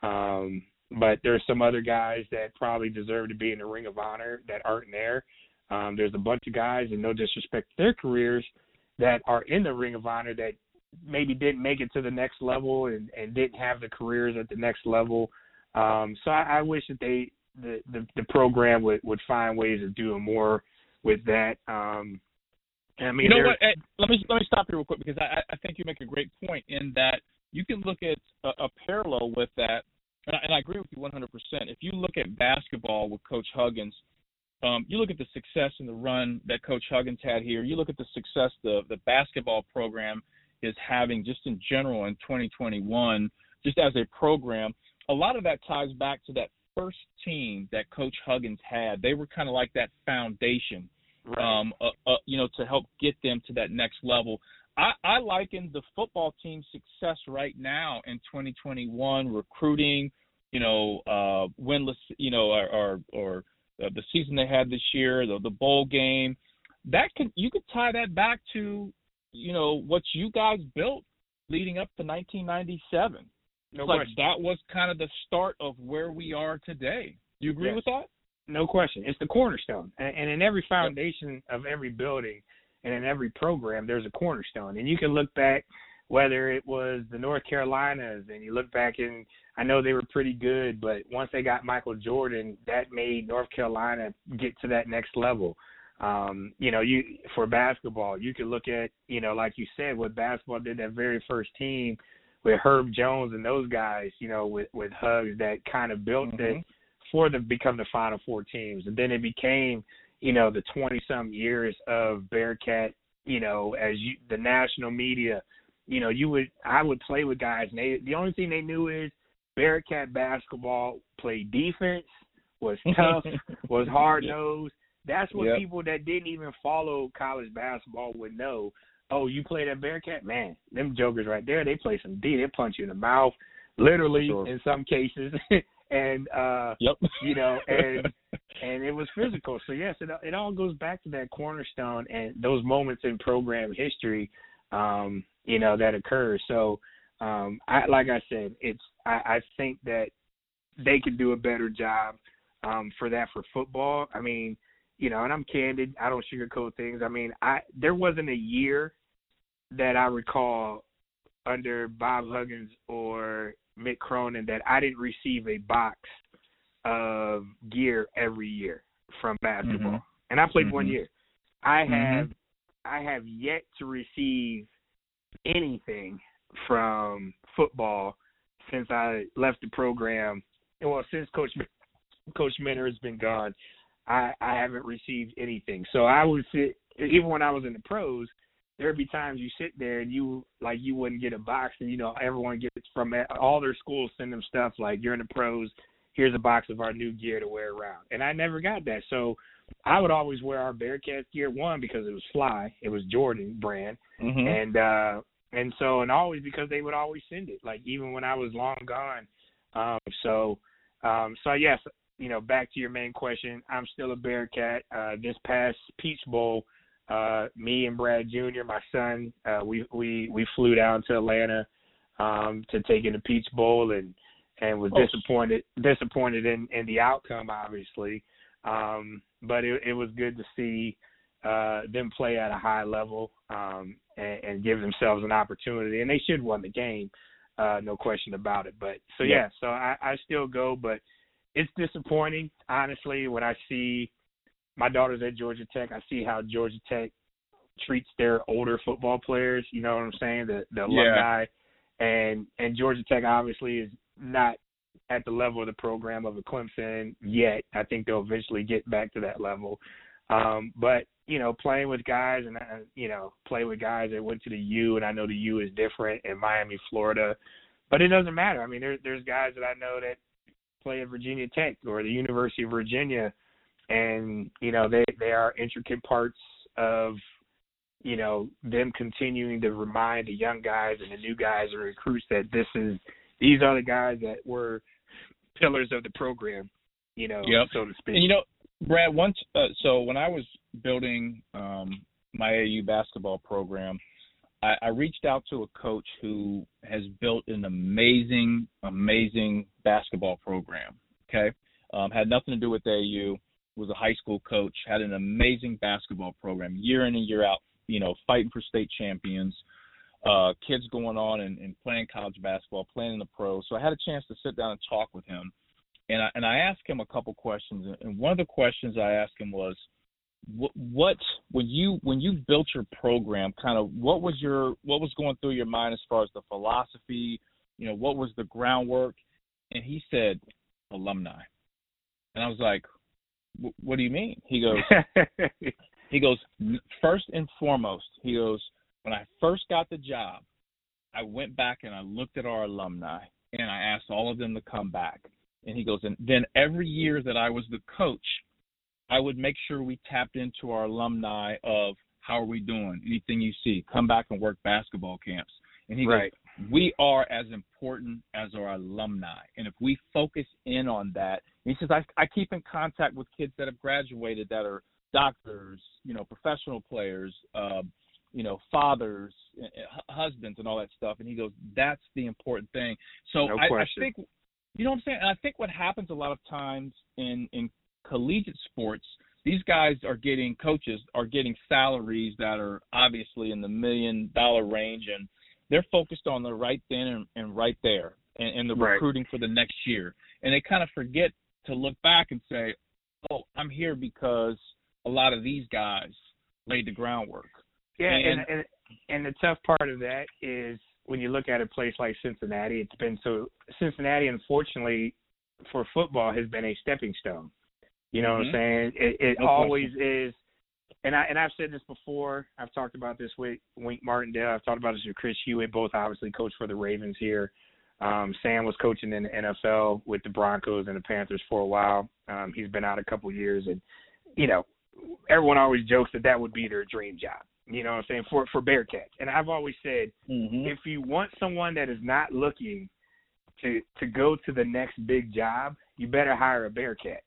Um but there's some other guys that probably deserve to be in the ring of honor that aren't there. Um there's a bunch of guys and no disrespect to their careers that are in the ring of honor that maybe didn't make it to the next level and and didn't have the careers at the next level. Um so i, I wish that they the, the the program would would find ways of doing more with that. Um I mean,
you know what? Hey, let me let me stop you real quick because I, I think you make a great point in that you can look at a, a parallel with that, and I, and I agree with you 100%. If you look at basketball with Coach Huggins, um, you look at the success and the run that Coach Huggins had here. You look at the success the the basketball program is having just in general in 2021, just as a program. A lot of that ties back to that first team that Coach Huggins had. They were kind of like that foundation
right.
um, uh, uh, you know, to help get them to that next level. I, I liken the football team's success right now in 2021, recruiting, you know, uh, winless, you know, or or, or uh, the season they had this year, the, the bowl game. That could you could tie that back to, you know, what you guys built leading up to 1997.
no
like
question.
that was kind of the start of where we are today. Do You agree
Yes.
with that?
No question. It's the cornerstone. And, and in every foundation of every building and in every program, there's a cornerstone. And you can look back, whether it was the North Carolinas, and you look back and I know they were pretty good, but once they got Michael Jordan, that made North Carolina get to that next level. Um, you know, you for basketball, you could look at, you know, like you said, what basketball did that very first team with Herb Jones and those guys, you know, with with Hugs that kind of built it
Mhm.
for them become the final four teams. And then it became, you know, the 20 some years of Bearcat, you know, as you, the national media, you know, you would, I would play with guys and they, the only thing they knew is Bearcat basketball played defense, was tough, was hard nosed. That's what
Yep.
people that didn't even follow college basketball would know. oh, you play that Bearcat, man, them jokers right there, they play some D. They punch you in the mouth, literally
Sure.
in some cases, and uh,
Yep.
you know, and and it was physical. So yes, it it all goes back to that cornerstone and those moments in program history, um, you know, that occur. So, um, I like I said, it's I, I think that they could do a better job um, for that for football. I mean, you know, and I'm candid. I don't sugarcoat things. I mean, I there wasn't a year that I recall under Bob Huggins or Mick Cronin that I didn't receive a box of gear every year from basketball.
Mhm.
And I played one
Mhm.
year. I
Mhm.
have I have yet to receive anything from football since I left the program. Well, since Coach Coach Minter has been gone, I I haven't received anything. So I would sit even when I was in the pros. There'd be times you sit there and you like you wouldn't get a box, and you know everyone gets from all their schools send them stuff like you're in the pros. Here's a box of our new gear to wear around, and I never got that. So I would always wear our Bearcats gear one because it was fly, it was Jordan brand,
Mhm.
and uh and so and always because they would always send it like even when i was long gone um so um so yes you know back to your main question i'm still a bearcat uh this past peach bowl uh me and brad junior my son uh we we we flew down to atlanta um to take in the peach bowl and and was
Oh.
disappointed disappointed in in the outcome obviously um but it it was good to see uh, them play at a high level um, and, and give themselves an opportunity. And they should won the game, uh, no question about it. But so yeah,
Yeah.
so I, I still go, but it's disappointing, honestly, when I see my daughter's at Georgia Tech. I see how Georgia Tech treats their older football players. You know what I'm saying? The the alumni, and and Georgia Tech obviously is not at the level of the program of a Clemson yet. I think they'll eventually get back to that level. Um, but you know, playing with guys and uh, you know, play with guys that went to the U, and I know the U is different in Miami, Florida, but it doesn't matter. I mean, there's there's guys that I know that play at Virginia Tech or the University of Virginia, and you know, they they are intricate parts of you know them continuing to remind the young guys and the new guys and recruits that this is these are the guys that were pillars of the program, you know,
Yep.
so to speak.
And you know, Brad, once uh, so when I was building um, my AU basketball program, I, I reached out to a coach who has built an amazing, amazing basketball program. Okay, um, had nothing to do with AU. Was a high school coach. Had an amazing basketball program, year in and year out. You know, fighting for state champions. Uh, kids going on and, and playing college basketball, playing in the pros. So I had a chance to sit down and talk with him and I and I asked him a couple questions, and one of the questions I asked him was, what, what when you when you built your program, kind of what was your what was going through your mind as far as the philosophy, you know, what was the groundwork? And he said, alumni, and I was like, "Wh- what do you mean? He goes, he goes, first and foremost, he goes, when I first got the job, I went back and I looked at our alumni and I asked all of them to come back. And he goes, and then every year that I was the coach, I would make sure we tapped into our alumni of how are we doing? Anything you see, come back and work basketball camps. And he
right.
goes, we are as important as our alumni. And if we focus in on that, he says, I, I keep in contact with kids that have graduated that are doctors, you know, professional players, uh, you know, fathers, uh, husbands, and all that stuff. And he goes, that's the important thing. So
No
I, I think, you know what I'm saying? And I think what happens a lot of times in in collegiate sports, these guys are getting coaches are getting salaries that are obviously in the million dollar range, and they're focused on the right then and, and right there, and, and the
Right.
recruiting for the next year, and they kind of forget to look back and say, "Oh, I'm here because a lot of these guys laid the groundwork."
Yeah, and,
And-
and and the tough part of that is when you look at a place like Cincinnati, it's been so Cincinnati, unfortunately, for football has been a stepping stone. You know what I'm
Mhm.
saying? It, it
No
always is. And I and I've said this before. I've talked about this with Wink Martindale. I've talked about this with Chris Hewitt. Both obviously coach for the Ravens here. Um, Sam was coaching in the NFL with the Broncos and the Panthers for a while. Um, he's been out a couple years, and you know, everyone always jokes that that would be their dream job. You know what I'm saying for for Bearcats. And I've always said
Mm-hmm.
if you want someone that is not looking to to go to the next big job, you better hire a Bearcat.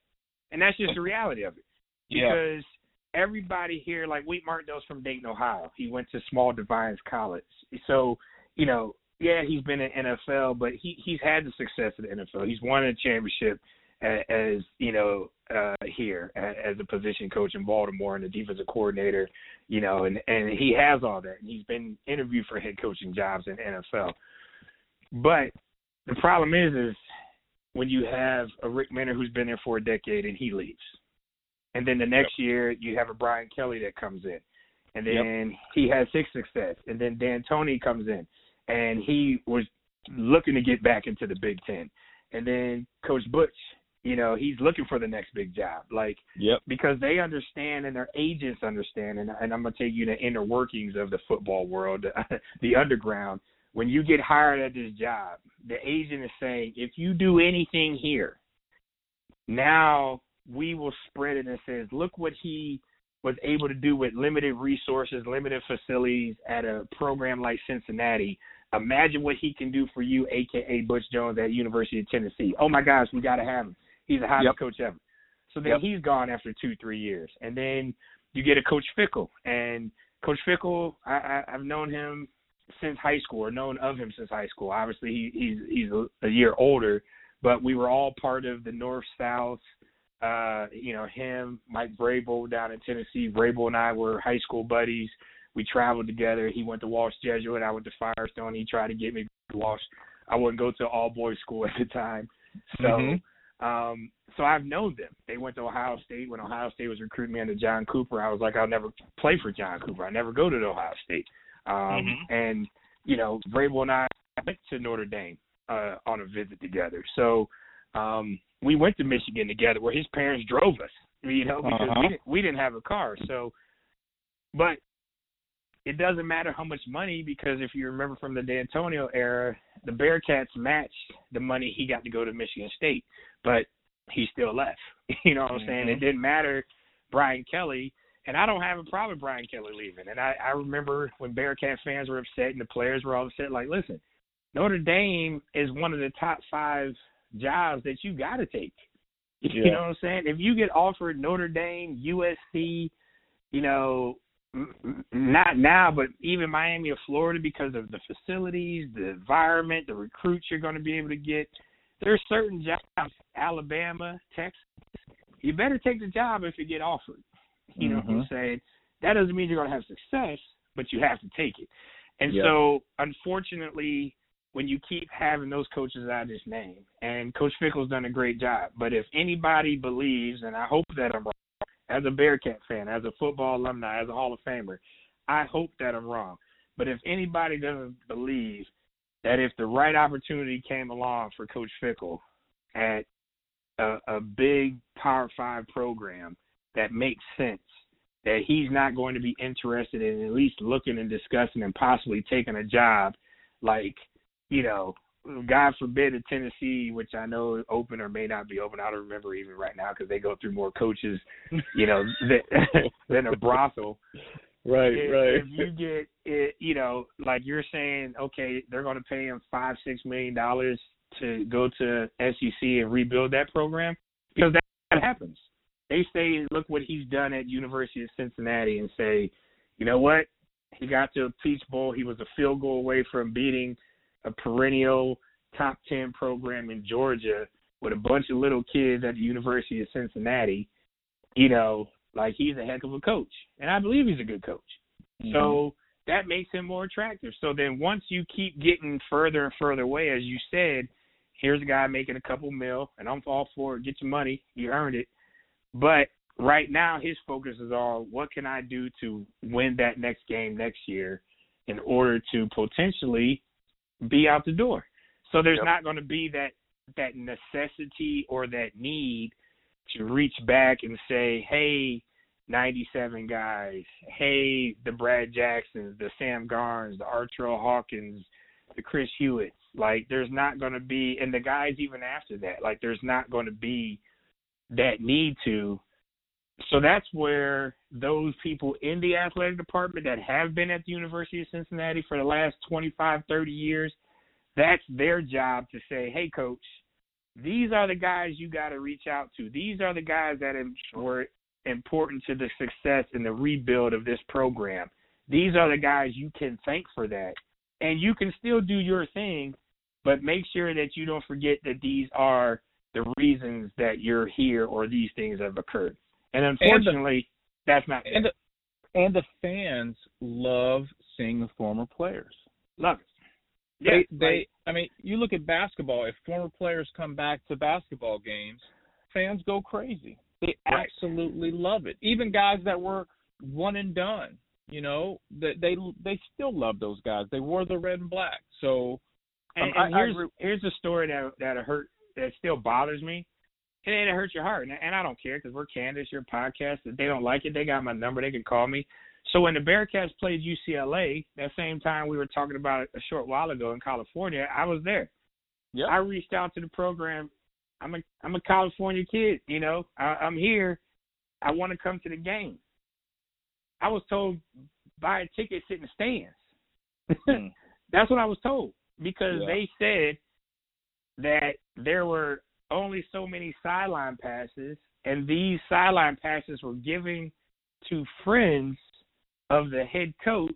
And that's just the reality of it.
Yeah.
Because everybody here, like Wink Martindale's from Dayton, Ohio. He went to Small Defiance College. So, you know, yeah, he's been in NFL, but he he's had the success of the NFL. He's won a championship as, as you know uh here as a position coach in Baltimore and a defensive coordinator, you know, and and he has all that. And he's been interviewed for head coaching jobs in NFL. But the problem is is when you have a Rick Minter who's been there for a decade and he leaves. And then the next year you have a Brian Kelly that comes in. And then he has six success. And then Dan Tony comes in and he was looking to get back into the Big Ten. And then Coach Butch, you know, he's looking for the next big job. Like
Yep.
because they understand and their agents understand and, and I'm gonna take you to inner workings of the football world, the underground. When you get hired at this job, the agent is saying, if you do anything here, now we will spread it and says, look what he was able to do with limited resources, limited facilities at a program like Cincinnati. Imagine what he can do for you, aka Butch Jones at University of Tennessee. Oh my gosh, we gotta have him. He's the hottest
Yep.
coach ever. So then
Yep.
he's gone after two, three years, and then you get a Coach Fickell, and Coach Fickell, I, I, I've known him since high school, or known of him since high school. Obviously, he, he's he's a, a year older, but we were all part of the North South. Uh, you know, him, Mike Vrabel down in Tennessee. Vrabel and I were high school buddies. We traveled together. He went to Walsh Jesuit. I went to Firestone. He tried to get me to Walsh. I wouldn't go to all boys school at the time. So
Mhm.
um so I've known them. They went to Ohio State. When Ohio State was recruiting me under John Cooper, I was like, I'll never play for John Cooper. I never go to Ohio State. Um
Mhm.
and, you know, Vrabel and I went to Notre Dame uh on a visit together. So um we went to Michigan together where his parents drove us. You know, because
Uh-huh.
we didn't we didn't have a car. So but it doesn't matter how much money because if you remember from the Dantonio era, the Bearcats matched the money he got to go to Michigan State, but he still left. You know what I'm saying? It mm-hmm. didn't matter Brian Kelly, and I don't have a problem with Brian Kelly leaving. And I, I remember when Bearcat fans were upset and the players were all upset, like, listen, Notre Dame is one of the top five jobs that you got to take. You know what I'm saying? If you get offered Notre Dame, USC, you know, not now, but even Miami or Florida because of the facilities, the environment, the recruits you're going to be able to get. There's certain jobs, Alabama, Texas. You better take the job if you get offered. You know what I'm mm-hmm. saying? That doesn't mean you're going to have success, but you have to take it. And
Yeah.
so, unfortunately, when you keep having those coaches I just named, and Coach Fickell's done a great job, but if anybody believes, and I hope that I'm wrong, as a Bearcat fan, as a football alumni, as a Hall of Famer, I hope that I'm wrong. But if anybody doesn't believe that if the right opportunity came along for Coach Fickell at a, a big Power Five program that makes sense, that he's not going to be interested in at least looking and discussing and possibly taking a job like, you know, God forbid a Tennessee, which I know is open or may not be open. I don't remember even right now because they go through more coaches, you know, than, than a brothel
Right,
if,
right.
if you get it, you know, like you're saying, okay, they're going to pay him five, six million dollars to go to SEC and rebuild that program because that, that happens. They say, look what he's done at University of Cincinnati, and say, you know what, he got to a Peach Bowl. He was a field goal away from beating a perennial top ten program in Georgia with a bunch of little kids at the University of Cincinnati. You know, like he's a heck of a coach, and I believe he's a good coach. Mm-hmm. So that makes him more attractive. So then once you keep getting further and further away, as you said, here's a guy making a couple mil, and I'm all for it. Get your money, you earned it. But right now, his focus is on what can I do to win that next game next year, in order to potentially be out the door. So there's
Yep.
not going to be that that necessity or that need to reach back and say, "Hey, 97 guys. Hey, the Brad Jacksons, the Sam Garnes, the Artrell Hawkins, the Chris Hewitts. Like, there's not going to be, and the guys even after that, like, there's not going to be that need to so that's where those people in the athletic department that have been at the University of Cincinnati for the last 25, 30 years, that's their job to say, hey, coach, these are the guys you got to reach out to. These are the guys that were important to the success and the rebuild of this program. These are the guys you can thank for that. And you can still do your thing, but make sure that you don't forget that these are the reasons that you're here or these things have occurred. And unfortunately, and the, that's not.
And the, and the fans love seeing the former players.
Love it.
Yeah, they, they I mean, you look at basketball. If former players come back to basketball games, fans go crazy. They right. absolutely love it. Even guys that were one and done, you know, they they they still love those guys. They wore the red and black. So,
and, um, and I, here's I, here's a story that that hurt that still bothers me. And it hurts your heart, and, and I don't care because we're Candace, your podcast. If they don't like it, they got my number. They can call me. So when the Bearcats played UCLA, that same time we were talking about it a short while ago in California, I was there.
Yeah.
I reached out to the program. I'm a I'm a California kid, you know. I, I'm here. I want to come to the game. I was told buy a ticket, sit in the stands. Hmm. That's what I was told because yeah. they said that there were only so many sideline passes, and these sideline passes were given to friends of the head coach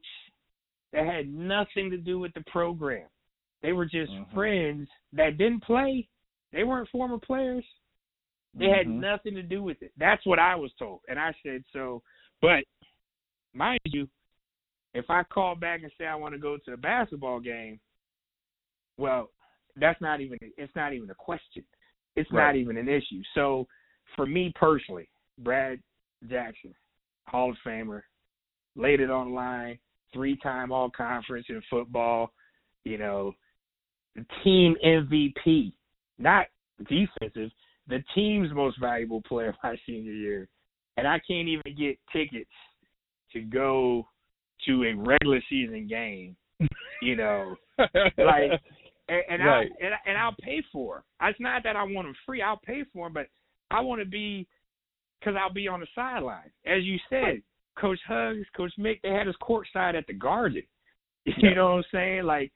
that had nothing to do with the program. They were just mm-hmm. friends that didn't play. They weren't former players. They mm-hmm. had nothing to do with it. That's what I was told. And I said so. But mind you, if I call back and say I want to go to a basketball game, well, that's not even it's not even a question. It's right. not even an issue. So for me personally, Brad Jackson, Hall of Famer, laid it on line, three time all conference in football, you know, team MVP, not defensive, the team's most valuable player my senior year. And I can't even get tickets to go to a regular season game, you know, like, and, and right. I and, and I'll pay for. Them. It's not that I want them free. I'll pay for them, but I want to be because I'll be on the sideline. As you said, Coach Huggs, Coach Mick, they had us courtside at the Garden. You yeah. know what I'm saying? Like,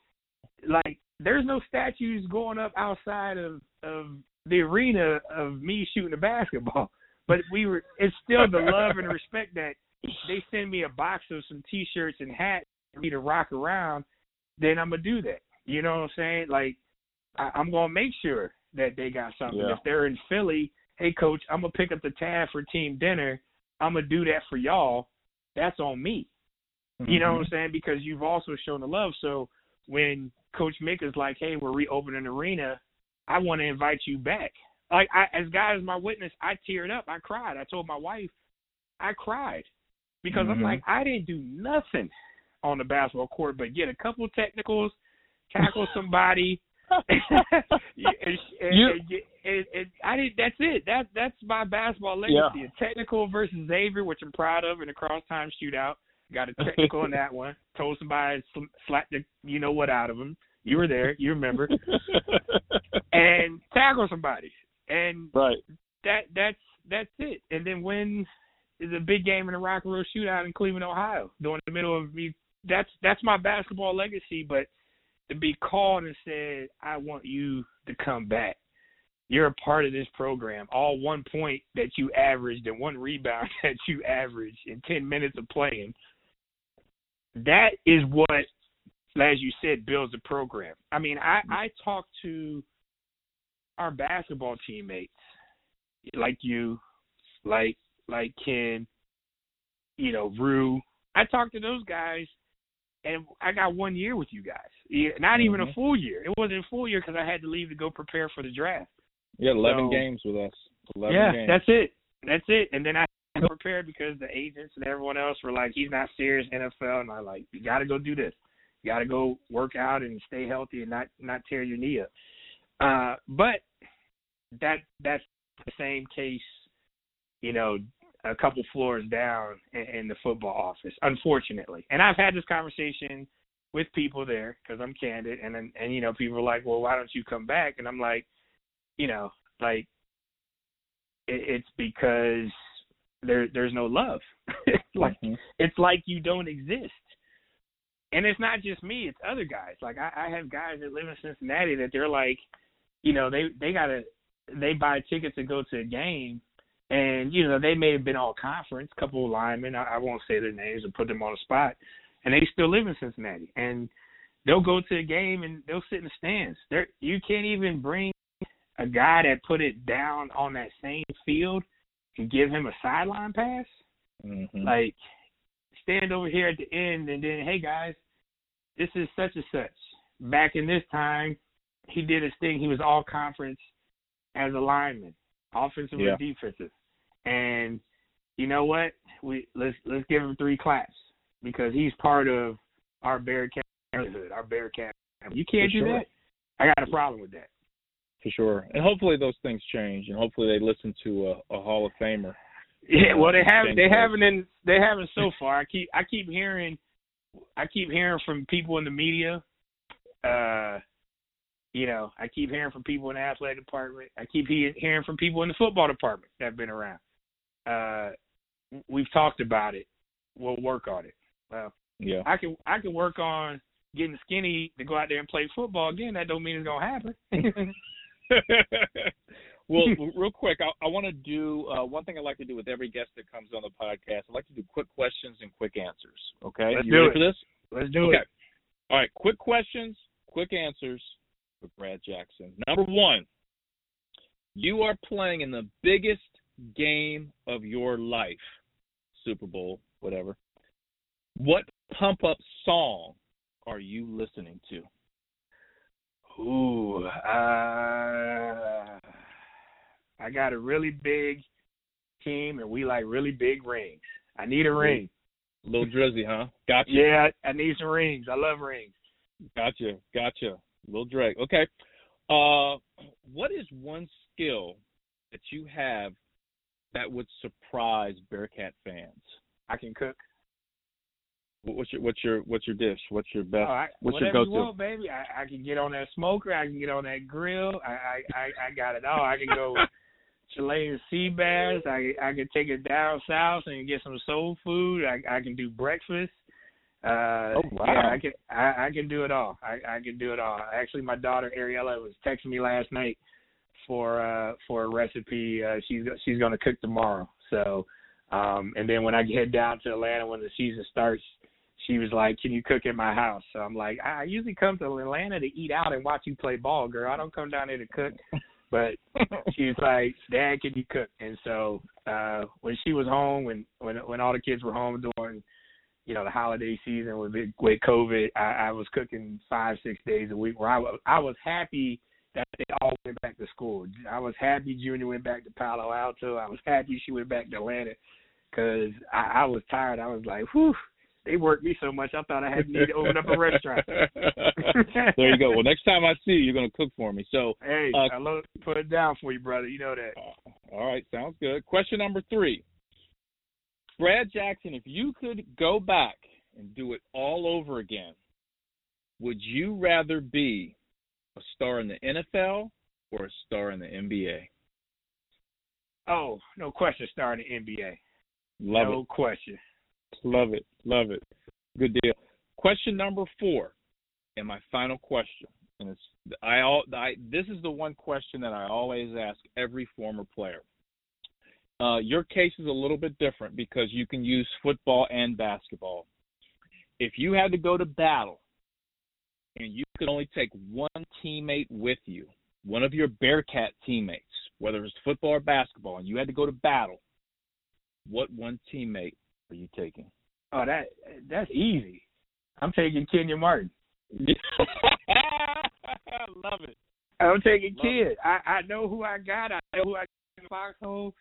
like there's no statues going up outside of of the arena of me shooting a basketball. But we were it's still the love and respect that they send me a box of some t shirts and hats for me to rock around, then I'm gonna do that. You know what I'm saying? Like I, I'm gonna make sure that they got something.
Yeah.
If they're in Philly, hey coach, I'm gonna pick up the tab for team dinner. I'm gonna do that for y'all that's on me. Mm-hmm. You know what I'm mm-hmm. saying? Because you've also shown the love. So when Coach Mick is like, "Hey, we're reopening arena," I want to invite you back. Like I, as God is my witness, I teared up. I cried. I told my wife, I cried because mm-hmm. I'm like, I didn't do nothing on the basketball court but get a couple technicals, tackle somebody. and, and,
you,
and, and, I did. That's it. That that's my basketball legacy.
Yeah.
A technical versus Xavier, which I'm proud of, in a cross time shootout. Got a technical in that one. Told somebody sl- slapped the you know what out of him. You were there. You remember. and tackle somebody. And
right.
That that's that's it. And then win is a big game in the Rock and Roll Shootout in Cleveland, Ohio. During the middle of me. That's that's my basketball legacy. But to be called and said, I want you to come back. You're a part of this program. All one point that you averaged and one rebound that you averaged in 10 minutes of playing. That is what, as you said, builds the program. I mean, I, mm-hmm. I talk to our basketball teammates like you, like like Ken, you know, Rue. I talk to those guys and I got one year with you guys. Not even mm-hmm. a full year. It wasn't a full year because I had to leave to go prepare for the draft.
Yeah, eleven
so,
games with us. Eleven
yeah,
games.
that's it. That's it. And then I prepared because the agents and everyone else were like, "He's not serious NFL," and I like, "You got to go do this. You got to go work out and stay healthy and not not tear your knee up." Uh, but that that's the same case, you know, a couple floors down in, in the football office, unfortunately. And I've had this conversation with people there because I'm candid, and and, and you know people are like, well, why don't you come back? And I'm like, you know, like it, it's because there there's no love. like
Mhm.
it's like you don't exist. And it's not just me, it's other guys. Like I, I have guys that live in Cincinnati that they're like, you know, they they gotta they buy tickets to go to a game and, you know, they may have been all conference, couple of linemen, I, I won't say their names or put them on the spot, and they still live in Cincinnati. And they'll go to a game and they'll sit in the stands. There you can't even bring a guy that put it down on that same field and give him a sideline pass.
Mhm.
Like stand over here at the end and then, hey guys, this is such and such. Back in this time, he did his thing. He was all conference as a lineman, offensive
Yeah.
and defensive. And you know what? We let's let's give him three claps because he's part of our Bearcat neighborhood, our Bearcat. You can't
For
do
sure.
that. I got a problem with that.
for sure. And hopefully those things change, and hopefully they listen to a, a Hall of Famer.
Yeah, well they haven't they haven't in they haven't so far. I keep I keep hearing I keep hearing from people in the media. Uh you know, I keep hearing from people in the athletic department. I keep he- hearing from people in the football department that have been around. Uh we've talked about it. We'll work on it.
Yeah.
I can I can work on getting skinny to go out there and play football again. That don't mean it's gonna happen.
well, real quick, I, I want to do uh, one thing I like to do with every guest that comes on the podcast. I like to do quick questions and quick answers. Okay,
Let's
you
do
ready
it.
for this?
Let's do
okay.
it.
All right, quick questions, quick answers for Brad Jackson. Number one, you are playing in the biggest game of your life, Super Bowl, whatever. What pump up song are you listening to?
Ooh, uh, I got a really big team, and we like really big rings. I need a ring.
Little Drizzy, huh? Gotcha.
Yeah, I need some rings. I love rings.
Gotcha, gotcha. Little Drake. Okay. Uh, what is one skill that you have that would surprise Bearcat fans?
I can cook.
What- What's your what's your what's your dish? What's your best?
Oh, I,
what's your go-to?
you want, baby. I, I can get on that smoker. I can get on that grill. I I I, I got it all. I can go Chilean sea bass. I I can take it down south and get some soul food. I I can do breakfast. Uh,
Oh, wow.
Yeah, I can I, I can do it all. I I can do it all. Actually, my daughter Ariella was texting me last night for uh for a recipe. Uh, she's she's gonna cook tomorrow. So, um, and then when I head down to Atlanta when the season starts, she was like, "Can you cook in my house?" So I'm like, "I usually come to Atlanta to eat out and watch you play ball, girl. I don't come down here to cook." But she was like, "Dad, can you cook?" And so uh when she was home, when when when all the kids were home during you know the holiday season with with COVID, I, I was cooking five six days a week. Where I was I was happy that they all went back to school. I was happy Junior went back to Palo Alto. I was happy she went back to Atlanta because I, I was tired. I was like, whew, they worked me so much. I thought I had need to open up a restaurant.
there you go. Well, next time I see you, you're gonna cook for me. So,
Hey,
Uh,
I love to put it down for you, brother. You know that.
uh, all right, sounds good. Question number three. Brad Jackson, if you could go back and do it all over again, would you rather be a star in the NFL or a star in the NBA?
Oh, no question. star in the NBA.
Love
no
it.
question.
Love it. Love it. Good deal. Question number four, and my final question, and it's I all I this is the one question that I always ask every former player. Uh, your case is a little bit different because you can use football and basketball. If you had to go to battle, and you could only take one teammate with you, one of your Bearcat teammates, whether it's football or basketball, and you had to go to battle, what one teammate are you taking?
Oh, that that's easy. I'm taking Kenyon Martin.
I love it.
I'm taking
Love
kid. I I know who I got. I know who I got in the foxhole,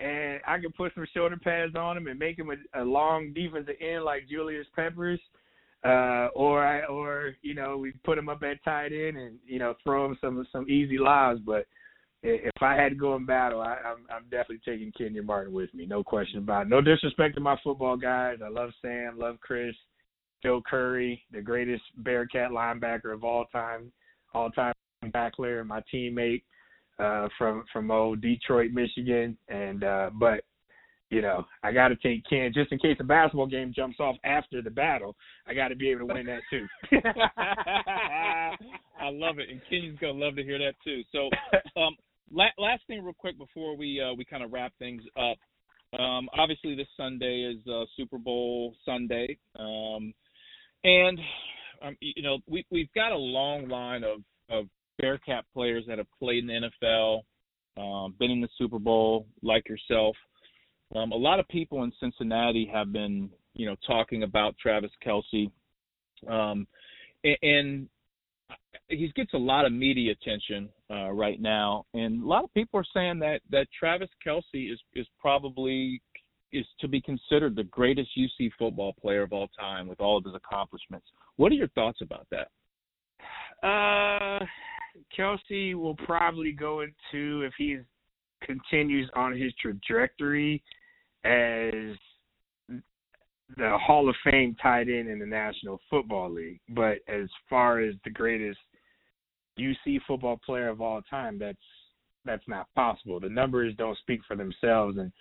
and I can put some shoulder pads on him and make him a, a long defensive end like Julius Peppers. Uh, or I, or you know, we put him up at tight end and you know throw him some some easy lives. But i- if I had to go in battle, I, I'm I'm definitely taking Kenyon Martin with me, no question about it. No disrespect to my football guys. I love Sam, love Chris, Phil Curry, the greatest Bearcat linebacker of all time, all time tackler, my teammate uh, from from old Detroit, Michigan, and uh, but you know, I got to take Ken just in case a basketball game jumps off after the battle. I got to be able to win that too.
I love it, and Ken's gonna love to hear that too. So, um, la- last thing, real quick, before we uh, we kind of wrap things up. Um, obviously, this Sunday is uh, Super Bowl Sunday, um, and um, you know we we've got a long line of of Bearcat players that have played in the NFL, um, been in the Super Bowl, like yourself. Um, a lot of people in Cincinnati have been, you know, talking about Travis Kelce, um, and, and he gets a lot of media attention uh, right now, and a lot of people are saying that that Travis Kelce is is probably is to be considered the greatest UC football player of all time with all of his accomplishments. What are your thoughts about that?
Uh, Kelce will probably go into if he continues on his trajectory as the Hall of Fame tied in in the National Football League. But as far as the greatest UC football player of all time, that's that's not possible. The numbers don't speak for themselves, and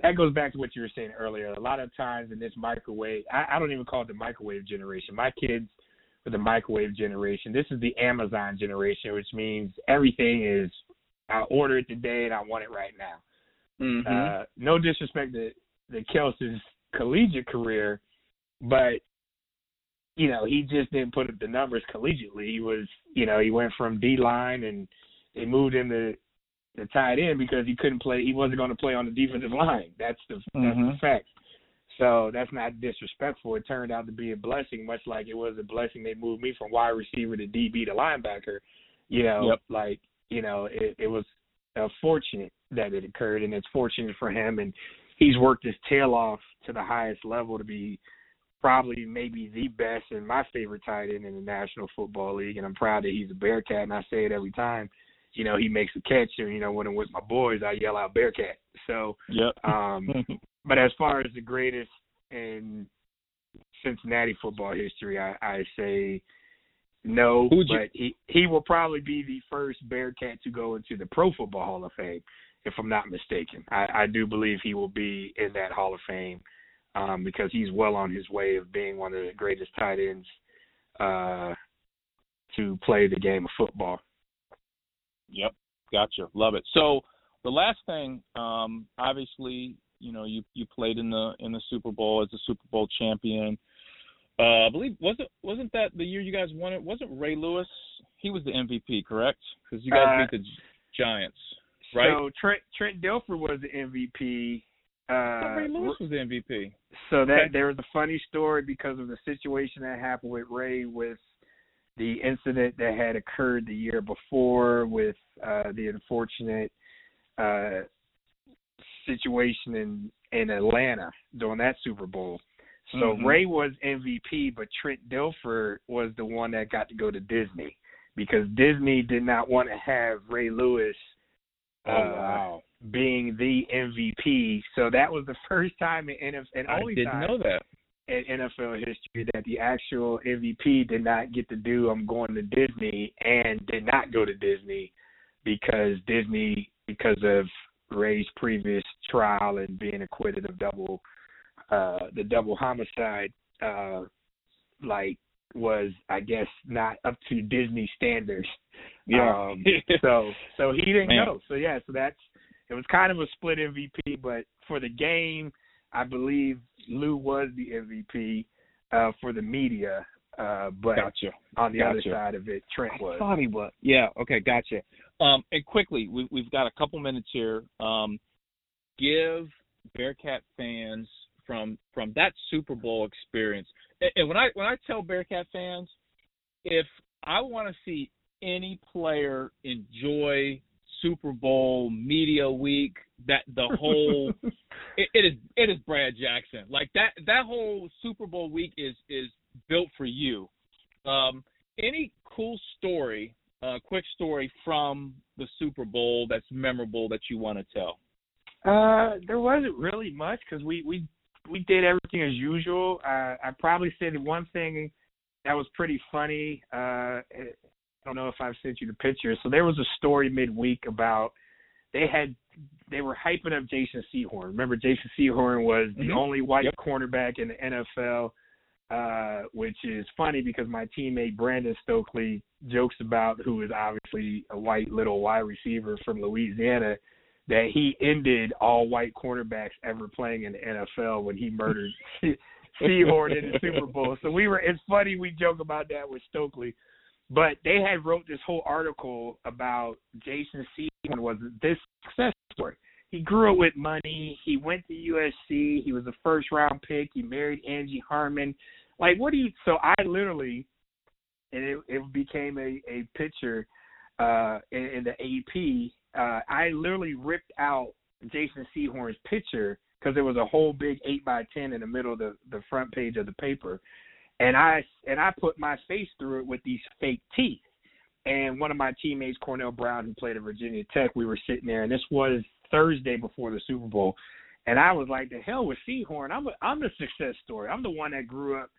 that goes back to what you were saying earlier. A lot of times in this microwave, I, I don't even call it the microwave generation. My kids are the microwave generation. This is the Amazon generation, which means everything is I order it today and I want it right now.
Mm-hmm.
Uh, no disrespect to, to Kelce's collegiate career, but you know he just didn't put up the numbers collegiately. He was, you know, he went from D line and they moved him to the tight end because he couldn't play. He wasn't going to play on the defensive line. That's the
mm-hmm.
that's the fact. So that's not disrespectful. It turned out to be a blessing, much like it was a blessing they moved me from wide receiver to DB to linebacker. You know,
yep.
like you know, it, it was uh, fortunate that it occurred, and it's fortunate for him. And he's worked his tail off to the highest level to be probably maybe the best and my favorite tight end in the National Football League. And I'm proud that he's a Bearcat, and I say it every time. You know, he makes a catch, and you know, when I'm with my boys, I yell out Bearcat. So,
yep.
um, but as far as the greatest in Cincinnati football history, I, I say no,
Who'd
but
you-
he he will probably be the first Bearcat to go into the Pro Football Hall of Fame, if I'm not mistaken. I, I do believe he will be in that Hall of Fame um, because he's well on his way of being one of the greatest tight ends uh, to play the game of football.
Yep, gotcha. Love it. So the last thing, um, obviously, you know, you you played in the in the Super Bowl as a Super Bowl champion. Uh, I believe wasn't wasn't that the year you guys won it? Wasn't Ray Lewis? He was the MVP, correct? Because you guys
Uh,
beat the Giants, right?
So Trent Trent Dilfer was the MVP. Uh,
Ray Lewis was MVP.
So that
Okay.
there was a funny story because of the situation that happened with Ray with the incident that had occurred the year before with uh the unfortunate uh situation in in Atlanta during that Super Bowl. So
Mhm.
Ray was MVP, but Trent Dilfer was the one that got to go to Disney because Disney did not want to have Ray Lewis
Oh
uh,
wow!
Being the MVP. So that was the first time in NFL, and
I didn't
time
know that.
in NFL history that the actual MVP did not get to do I'm going to Disney and did not go to Disney because Disney because of Ray's previous trial and being acquitted of double uh the double homicide uh like was I guess not up to Disney standards.
Yeah.
Um, so so he didn't
Man.
go. So yeah, so that's it was kind of a split MVP, but for the game, I believe Lou was the MVP uh, for the media. Uh, but
Gotcha.
on the other side of it, Trent
I
was.
thought he was. Yeah. Okay. Gotcha. Um, and quickly, we, we've got a couple minutes here. Um, give Bearcat fans from from that Super Bowl experience. And, and when I when I tell Bearcat fans, if I want to see any player enjoy Super Bowl media week, that the whole it, it is it is Brad Jackson. Like that that whole Super Bowl week is is built for you. Um, any cool story, uh, quick story from the Super Bowl that's memorable that you want to tell?
Uh, there wasn't really much because we we we did everything as usual. Uh, I probably said one thing that was pretty funny. Uh, don't know if I've sent you the picture. So there was a story midweek about they had they were hyping up Jason Sehorn. Remember, Jason Sehorn was the
Mhm.
only white
Yep.
cornerback in the NFL, uh, which is funny because my teammate Brandon Stokley jokes about, who is obviously a white little wide receiver from Louisiana, that he ended all white cornerbacks ever playing in the NFL when he murdered Sehorn in the Super Bowl. So we were. It's funny we joke about that with Stokley. But they had wrote this whole article about Jason Sehorn was this success story. He grew up with money. He went to USC. He was a first round pick. He married Angie Harmon. Like, what do you? So I literally, and it, it became a a picture uh, in, in the AP. Uh, I literally ripped out Jason Sehorn's picture because there was a whole big eight by ten in the middle of the the front page of the paper, and I and I put my face through it with these fake teeth. And one of my teammates, Cornell Brown, who played at Virginia Tech, we were sitting there, and this was Thursday before the Super Bowl, and I was like, "The hell with Sehorn! I'm a I'm the success story. I'm the one that grew up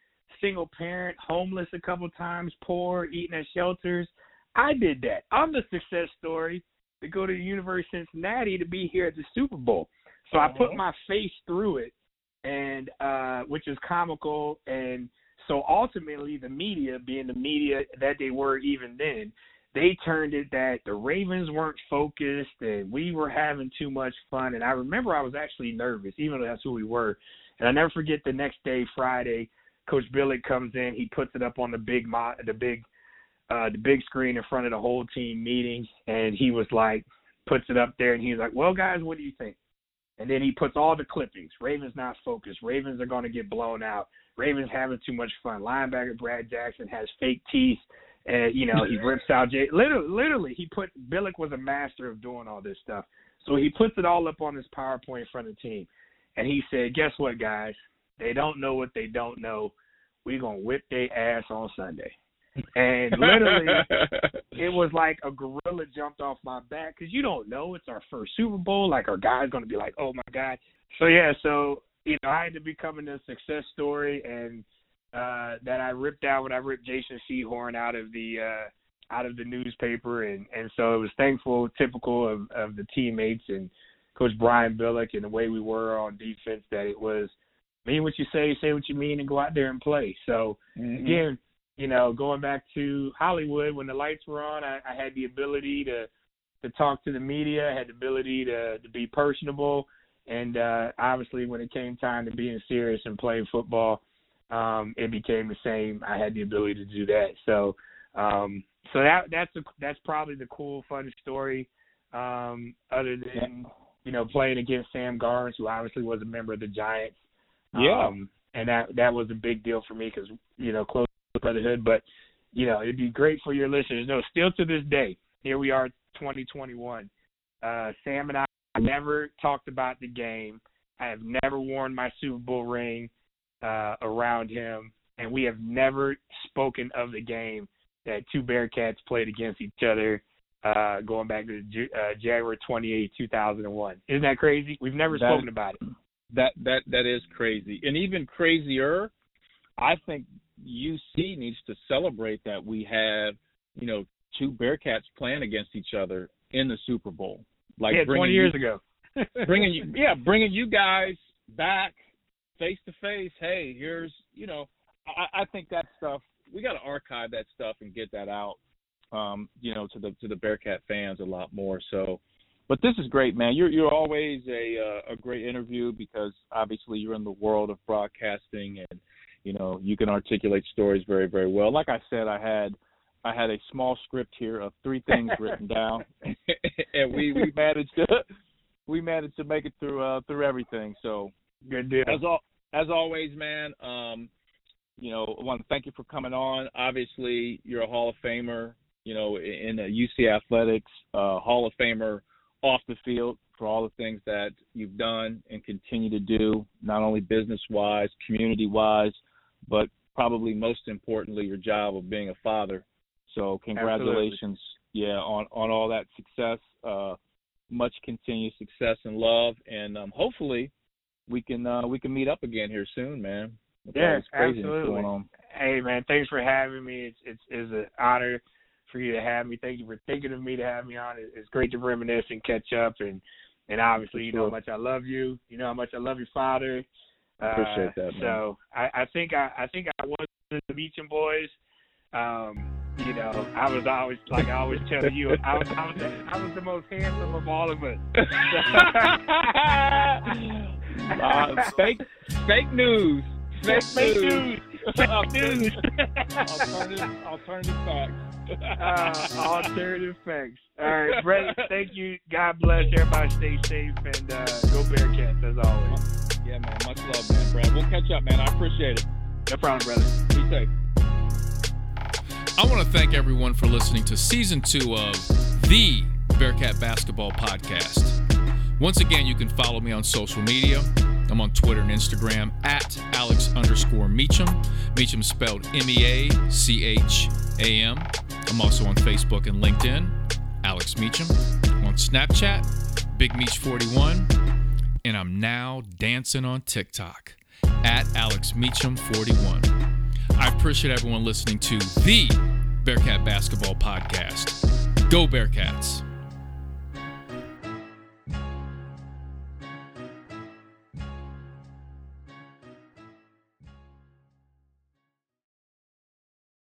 single parent, homeless a couple times, poor, eating at shelters. I did that. I'm the success story to go to the University of Cincinnati to be here at the Super Bowl. So I put my face through it, and uh, which is comical. And so ultimately, the media, being the media that they were even then, they turned it that the Ravens weren't focused and we were having too much fun. And I remember I was actually nervous, even though that's who we were. And I never forget the next day, Friday, Coach Billick comes in. He puts it up on the big mo- the big uh the big screen in front of the whole team meeting and he was like puts it up there and he's like, "Well, guys, what do you think?" And then he puts all the clippings. Ravens not focused. Ravens are going to get blown out. Ravens having too much fun. Linebacker Brad Jackson has fake teeth. And you know he rips out Jay. Literally, literally, he put Billick was a master of doing all this stuff. So he puts it all up on his PowerPoint in front of the team, and he said, "Guess what, guys? They don't know what they don't know. We're gonna whip their ass on Sunday." And literally, it was like a gorilla jumped off my back because you don't know it's our first Super Bowl. Like our guy's gonna be like, "Oh my god!" So yeah, so you know, I had to become a success story, and uh that I ripped out when I ripped Jason Sehorn out of the uh out of the newspaper, and and so it was thankful, typical of of the teammates and Coach Brian Billick and the way we were on defense that it was mean what you say, say what you mean, and go out there and play. So
Mhm.
again, you know, going back to Hollywood when the lights were on, I, I had the ability to to talk to the media, I had the ability to to be personable, and uh obviously when it came time to being serious and playing football, um, it became the same. I had the ability to do that. So um so that that's a, that's probably the cool, fun story. Um, other than you know playing against Sam Garnes, who obviously was a member of the Giants.
Yeah.
Um, and that that was a big deal for me because you know close to brotherhood. But you know it'd be great for your listeners. No, still to this day, here we are, 2021. Uh, Sam and I never talked about the game. I have never worn my Super Bowl ring uh, around him, and we have never spoken of the game that two Bearcats played against each other uh, going back to uh, January 28, 2001. Isn't that crazy? We've never
That-
spoken about it.
that that that is crazy, and even crazier. I think UC needs to celebrate that we have, you know, two Bearcats playing against each other in the Super Bowl. Like
yeah,
bringing
20
you-
years ago.
bringing you, yeah, bringing you guys back face to face. Hey, here's, you know, I, I think that stuff we got to archive that stuff and get that out, um, you know, to the to the Bearcat fans a lot more. So, but this is great, man. You're you're always a uh, a great interview because obviously you're in the world of broadcasting and you know you can articulate stories very very well. Like I said, I had I had a small script here of three things written down, and we we managed to we managed to make it through uh through everything. So
Good deal.
as all as always, man. Um, you know, I want to thank you for coming on. Obviously, you're a Hall of Famer. You know, in, the UC athletics, uh, Hall of Famer off the field for all the things that you've done and continue to do, not only business wise, community wise, but probably most importantly, your job of being a father. So congratulations, yeah, on on all that success. Uh, much continued success and love, and um, hopefully we can uh, we can meet up again here soon, man.
Yeah, absolutely. Hey man, thanks for having me. It's it's it's an honor for you to have me. Thank you for thinking of me to have me on. It's great to reminisce and catch up and and obviously you know how much I love you. You know how much I love your father.
I appreciate that. Man.
So I, I think I, I think I was the Meacham boys. Um, you know, I was always like I always tell you, I was, I was I was the most handsome of all of us.
uh, fake fake news.
Fake, fake news. news. Fake news.
alternative alternative facts.
uh, alternative facts. All right, Brett. Thank you. God bless everybody. Stay safe and uh, go Bearcats as always.
Yeah, man. Much love, man, Brad. We'll catch up, man. I appreciate it.
No problem, brother.
Be safe.
I want to thank everyone for listening to season two of the Bearcat Basketball Podcast. Once again, you can follow me on social media. I'm on Twitter and Instagram at Alex underscore Meacham. Meacham spelled M E A C H A M. I'm also on Facebook and LinkedIn, Alex Meacham. On Snapchat, Big Meach 41. And I'm now dancing on TikTok at Alex Meacham 41. I appreciate everyone listening to the Bearcat Basketball Podcast. Go Bearcats!